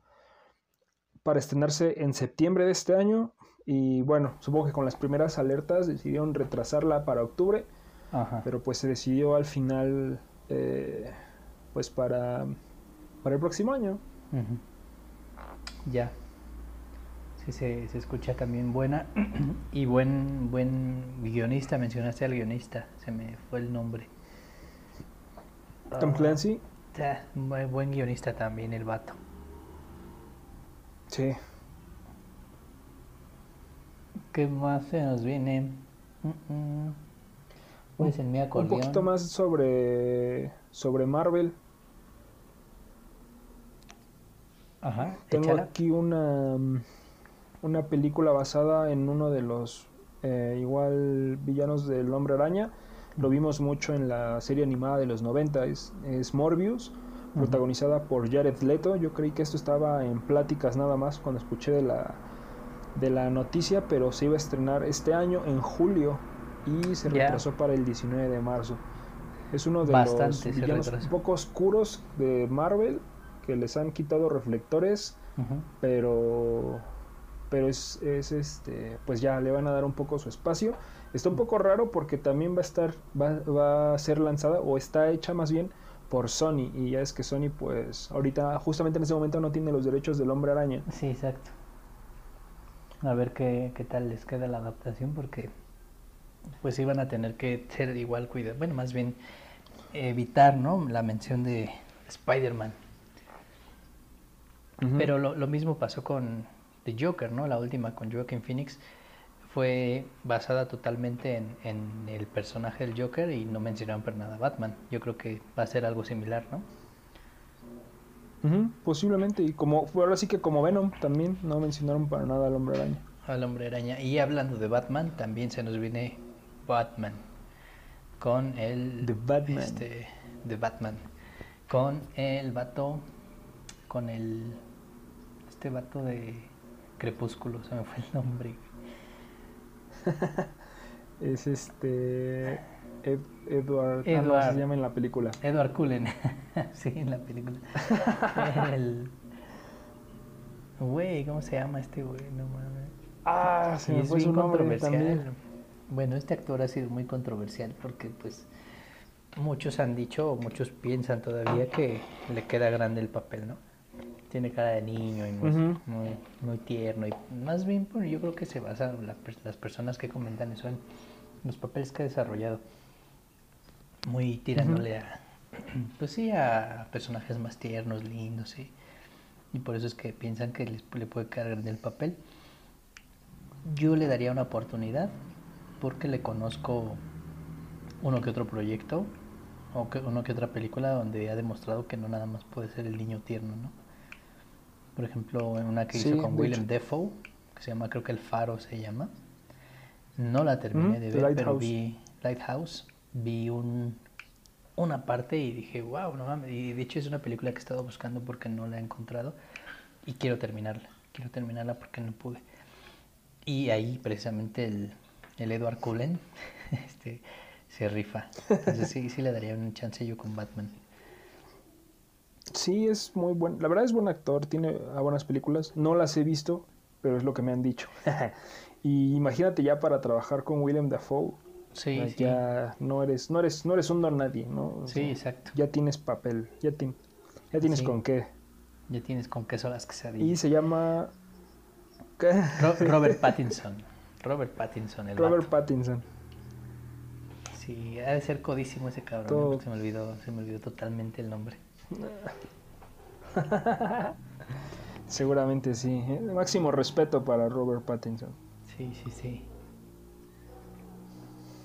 para estrenarse en septiembre de este año y bueno, supongo que con las primeras alertas decidieron retrasarla para octubre, Ajá. pero pues se decidió al final eh, pues para, para el próximo año. Ya. Sí, se, se escucha también buena. y buen, buen guionista. Mencionaste al guionista. Se me fue el nombre. Tom Ah, Clancy, ya, buen, buen guionista también, el vato. sí. ¿Qué más se nos viene? Mm, mm. Pues en mi Un acordeón. poquito más sobre, sobre Marvel. Ajá, Tengo échala. aquí una, mm, una película basada en uno de los eh, igual villanos del Hombre Araña. Lo vimos mucho en la serie animada de los 90, es, es Morbius, protagonizada por Jared Leto. Yo creí que esto estaba en pláticas nada más cuando escuché de la, de la noticia, pero se iba a estrenar este año en julio y se retrasó para el 19 de marzo. Es uno de Bastante los villanos un poco oscuros de Marvel que les han quitado reflectores pero pero es, es este pues ya le van a dar un poco su espacio está un poco raro porque también va a estar va, va a ser lanzada o está hecha más bien por Sony y ya es que Sony pues ahorita justamente en ese momento no tiene los derechos del hombre araña Sí, exacto. A ver qué, qué tal les queda la adaptación porque pues iban a tener que ser igual cuidado, bueno, más bien evitar, ¿no? La mención de Spider-Man. Pero lo, lo mismo pasó con The Joker, ¿no? La última con Joaquin Phoenix fue basada totalmente en, en el personaje del Joker y no mencionaron para nada a Batman. Yo creo que va a ser algo similar, ¿no? Posiblemente y como ahora sí que como Venom también no mencionaron para nada al hombre araña Al hombre araña. Y hablando de Batman, también se nos viene Batman. Con el. The Batman. Este, de Batman. Con el vato. Con el. Este vato de Crepúsculo, se me fue el nombre. es este Ed- Edward, ah, no, Edward. se llama en la película Edward Cullen. sí, en la película. el. Güey, ¿cómo se llama este güey? No mames. ah se Y me es fue su nombre controversial. también Bueno, este actor ha sido muy controversial porque pues muchos han dicho o muchos piensan todavía que le queda grande el papel, ¿no? Tiene cara de niño y muy, muy, muy tierno y más bien pues, yo creo que se basan la las personas que comentan eso en los papeles que ha desarrollado. Muy tirándole a, pues sí, a personajes más tiernos, lindos, sí. Y por eso es que piensan que les, le puede quedar grande el papel. Yo le daría una oportunidad porque le conozco uno que otro proyecto o que, uno que otra película donde ha demostrado que no nada más puede ser el niño tierno, ¿no? Por ejemplo, en una que Sí, hizo con de Willem. Dafoe, que se llama, creo que El Faro se llama. No la terminé de ver, pero vi Lighthouse, vi un, una parte y dije, wow, no mames. Y de hecho es una película que he estado buscando porque no la he encontrado y quiero terminarla. Quiero terminarla porque no pude. Y ahí precisamente el, el Edward Cullen este, se rifa. Entonces sí, sí le daría un chance yo con Batman. Sí, es muy buen. La verdad es buen actor, tiene ah, buenas películas. No las he visto, pero es lo que me han dicho. y imagínate ya para trabajar con William Dafoe, Sí, sí. ya no eres, no eres, no eres un don nadie, ¿no? O Sí, sea, exacto. Ya tienes papel, ya, ti- ya tienes Sí. con qué. Ya tienes con queso las Y quesadillas. se llama ¿qué? Ro- Robert Pattinson. Robert Pattinson, el Robert vato. Pattinson. Sí, ha de ser codísimo ese cabrón. ¿eh? Todo. Se me olvidó, se me olvidó totalmente el nombre. Seguramente sí. ¿eh? Máximo respeto para Robert Pattinson. Sí, sí, sí.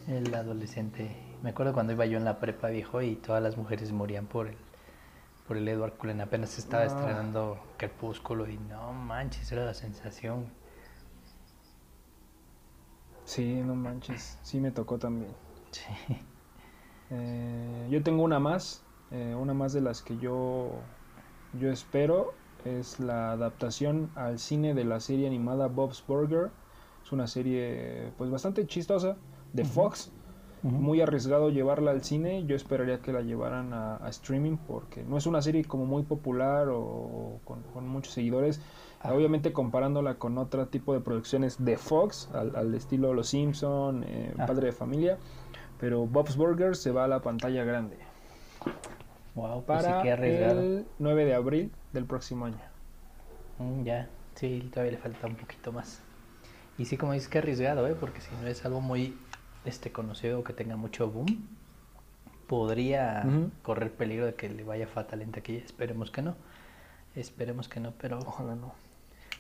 El adolescente. Me acuerdo cuando iba yo en la prepa viejo y todas las mujeres morían por el, por el Edward Cullen. Apenas se estaba Ah. estrenando Crepúsculo y no manches, era la sensación. Sí, no manches. Sí me tocó también. Sí. Eh, yo tengo una más, eh, una más de las que yo, yo espero, es la adaptación al cine de la serie animada Bob's Burger. Es una serie pues bastante chistosa de Fox. Muy arriesgado llevarla al cine, yo esperaría que la llevaran a, a streaming porque no es una serie como muy popular o con, con muchos seguidores. Ah. Obviamente comparándola con otro tipo de producciones de Fox, al, al estilo Los Simpson, eh, Ah. Padre de Familia, pero Bob's Burgers se va a la pantalla grande Wow, pues sí para que arriesgado. el 9 de abril del próximo año. Mm, ya, sí, todavía le falta un poquito más. Y sí, como dices, que arriesgado, ¿eh? Porque si no es algo muy este, conocido que tenga mucho boom, podría correr peligro de que le vaya fatal en taquilla. Esperemos que no. Esperemos que no, pero Ojalá no.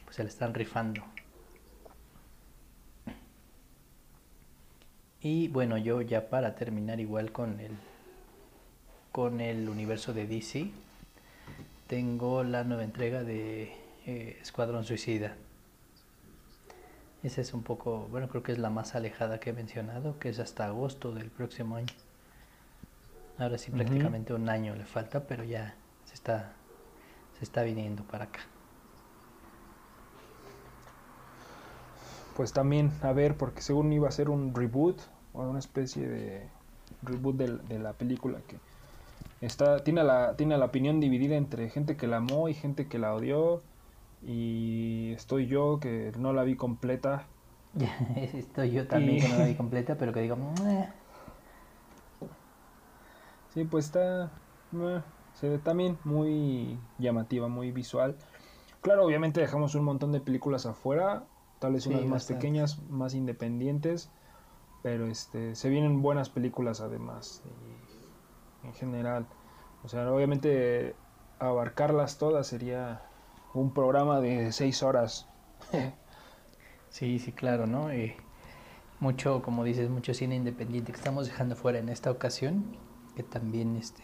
pues se le están rifando. Y bueno, yo ya para terminar igual con el con el universo de DC, tengo la nueva entrega de eh, Escuadrón Suicida. Esa es un poco, bueno, creo que es la más alejada que he mencionado, que es hasta agosto del próximo año. Ahora sí, prácticamente un año le falta, pero ya se está, se está viniendo para acá. Pues también, a ver, porque según iba a ser un reboot, o una especie de reboot de, la película que está tiene la tiene la opinión dividida entre gente que la amó y gente que la odió. Y estoy yo que no la vi completa. Estoy yo también que no la vi completa pero que digo sí pues está se ve también muy llamativa muy visual. Claro obviamente dejamos un montón de películas afuera tal vez unas más pequeñas más independientes pero este se vienen buenas películas además en general. O sea obviamente abarcarlas todas sería un programa de seis horas. Sí sí claro no eh, mucho como dices mucho cine independiente que estamos dejando fuera en esta ocasión que también este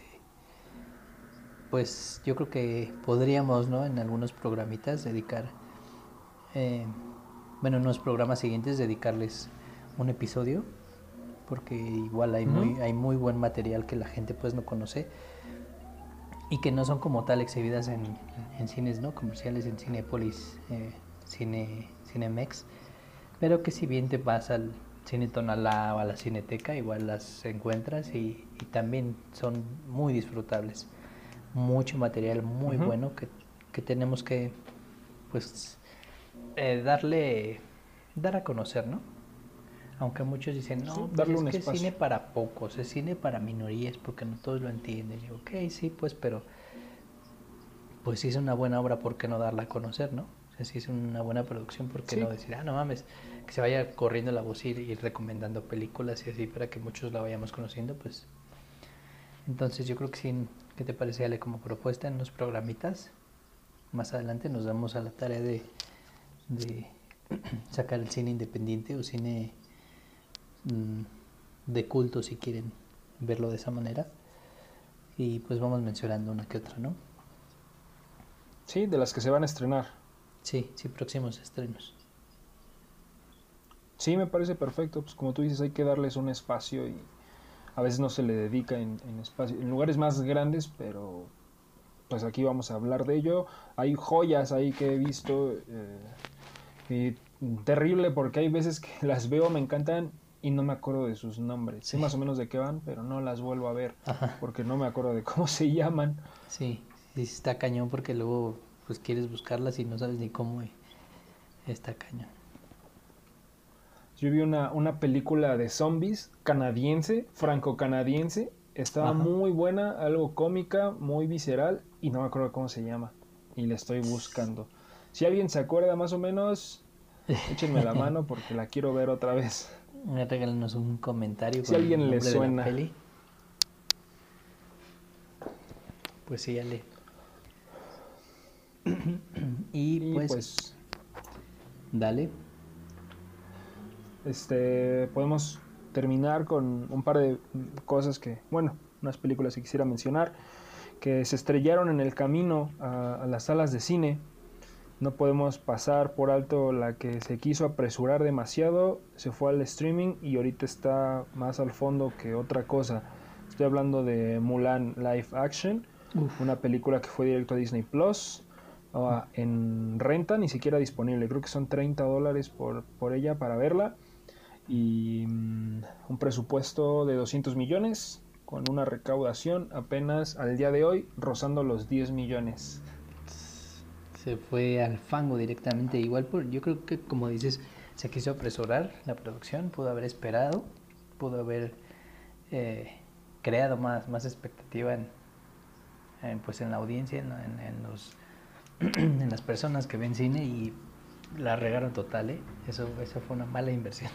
pues yo creo que podríamos no en algunos programitas dedicar eh, bueno en unos programas siguientes dedicarles un episodio porque igual hay muy hay muy buen material que la gente pues no conoce y que no son como tal exhibidas en, en cines no comerciales en Cinepolis eh, cine Cinemex pero que si bien te vas al cine Tonalá o a la Cineteca igual las encuentras y, también son muy disfrutables. Mucho material muy bueno que, que, tenemos que pues eh, darle dar a conocer no aunque muchos dicen, no, pues es que cine para pocos, es cine para minorías, porque no todos lo entienden. Y yo, ok, sí, pues, pero pues si es una buena obra, ¿por qué no darla a conocer, no? O sea, si es una buena producción, ¿por qué no decir, ah, no mames, que se vaya corriendo la voz y ir recomendando películas y así para que muchos la vayamos conociendo, pues. Entonces yo creo que sí, ¿qué te parece, Ale, como propuesta en los programitas? Más adelante nos damos a la tarea de, de sacar el cine independiente o cine de culto si quieren verlo de esa manera. Y pues vamos mencionando una que otra, ¿no? Sí, de las que se van a estrenar. Sí, sí, próximos estrenos. Sí, me parece perfecto. Pues como tú dices, hay que darles un espacio y a veces no se le dedica en, espacio, en lugares más grandes, pero pues aquí vamos a hablar de ello. Hay joyas ahí que he visto eh, y terrible porque hay veces que las veo, me encantan y no me acuerdo de sus nombres. Sé más o menos de qué van, pero no las vuelvo a ver porque no me acuerdo de cómo se llaman. Sí, sí está cañón porque luego pues quieres buscarlas y no sabes ni cómo está cañón. Yo vi una, una película de zombies canadiense, franco-canadiense. Estaba muy buena, algo cómica, muy visceral y no me acuerdo cómo se llama. Y la estoy buscando. Si alguien se acuerda más o menos, échenme la mano porque la quiero ver otra vez. Regálenos un comentario. Si a alguien le suena. Pues sí, Ale. y, pues, pues, Dale. Este. Podemos terminar con un par de cosas que. Bueno, unas películas que quisiera mencionar. Que se estrellaron en el camino a las salas de cine no podemos pasar por alto la que se quiso apresurar demasiado, se fue al streaming y ahorita está más al fondo que otra cosa. Estoy hablando de Mulan Live Action, una película que fue directo a Disney Plus, ah, en renta, ni siquiera disponible. Creo que son 30 dólares por, por ella para verla. Y mm, un presupuesto de 200 millones, con una recaudación apenas al día de hoy rozando los 10 millones se fue al fango directamente. Igual por, yo creo que como dices, se quiso apresurar la producción, pudo haber esperado, pudo haber eh, creado más, más expectativa en, pues en la audiencia, en, los, en las personas que ven cine y la regaron total, ¿eh? Eso, eso fue una mala inversión.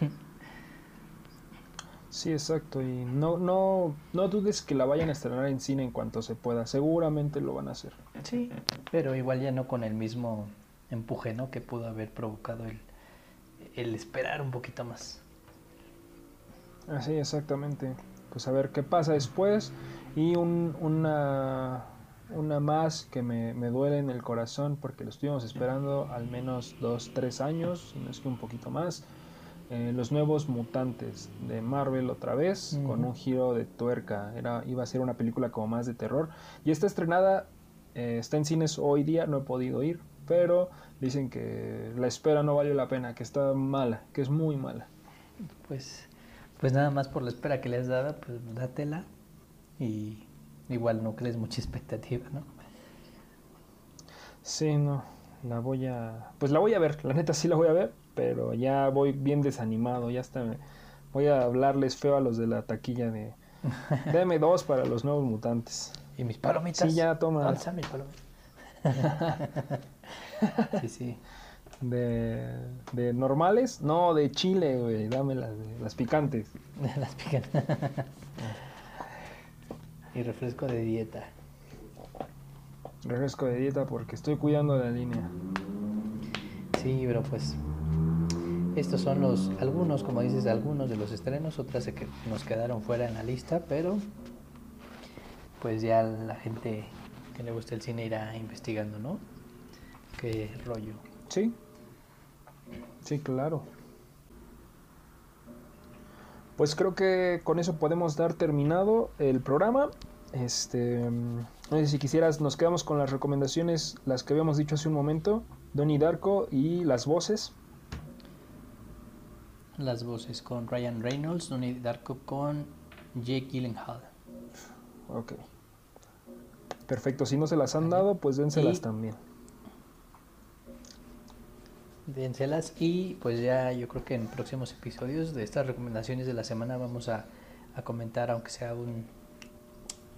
Sí, exacto. Y no, no, no dudes que la vayan a estrenar en cine en cuanto se pueda. Seguramente lo van a hacer. Sí, pero igual ya no con el mismo empuje, ¿no? Que pudo haber provocado el, el esperar un poquito más. Así, exactamente. Pues a ver qué pasa después. Y un, una, una más que me, me, duele en el corazón porque lo estuvimos esperando al menos dos, tres años, si no es que un poquito más. Eh, los nuevos mutantes de Marvel otra vez, con un giro de tuerca. Era, iba a ser una película como más de terror. Y está estrenada, eh, está en cines hoy día, no he podido ir, pero dicen que la espera no valió la pena, que está mala, que es muy mala. Pues, pues nada más por la espera que le has dado, pues dátela y igual no crees mucha expectativa, ¿no? Sí, no, la voy a, pues la voy a ver, la neta sí la voy a ver, pero ya voy bien desanimado, ya está, voy a hablarles feo a los de la taquilla de, deme dos para los nuevos mutantes. ¿Y mis palomitas? Sí, ya toma. mis palomitas? sí, sí. De, de, normales, no, de chile, güey, dame las, las picantes. las picantes. y refresco de dieta. Refresco de dieta porque estoy cuidando la línea. Sí, pero pues estos son los algunos, como dices, algunos de los estrenos, otras que nos quedaron fuera en la lista, pero pues ya la gente que le gusta el cine irá investigando, ¿no? Qué rollo. Sí. Sí, claro. Pues creo que con eso podemos dar terminado el programa. Este, si quisieras, nos quedamos con las recomendaciones, las que habíamos dicho hace un momento, Donnie Darko y las voces. Las voces con Ryan Reynolds, Donnie Darko con Jake Gyllenhaal. Ok. Perfecto, si no se las han dado, pues dénselas también. Dénselas y pues ya yo creo que en próximos episodios de estas recomendaciones de la semana vamos a, comentar, aunque sea un,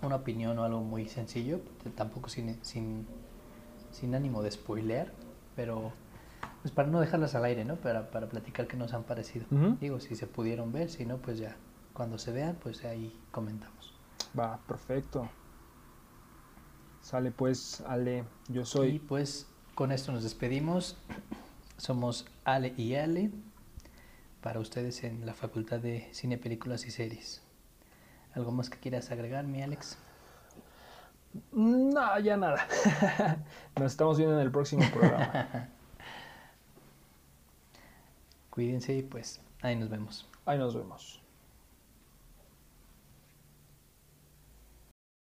una opinión o algo muy sencillo, tampoco sin, sin, sin ánimo de spoilear, pero pues para no dejarlas al aire, ¿no? Para, para platicar qué nos han parecido. Digo, si se pudieron ver, si no, pues ya, cuando se vean, pues ahí comentamos. Va, perfecto. Sale pues, Ale, yo soy... Y pues con esto nos despedimos. Somos Ale y Ale para ustedes en la Facultad de Cine, Películas y Series. ¿Algo más que quieras agregar, mi Alex? No, ya nada. Nos estamos viendo en el próximo programa. Cuídense y pues ahí nos vemos. Ahí nos vemos.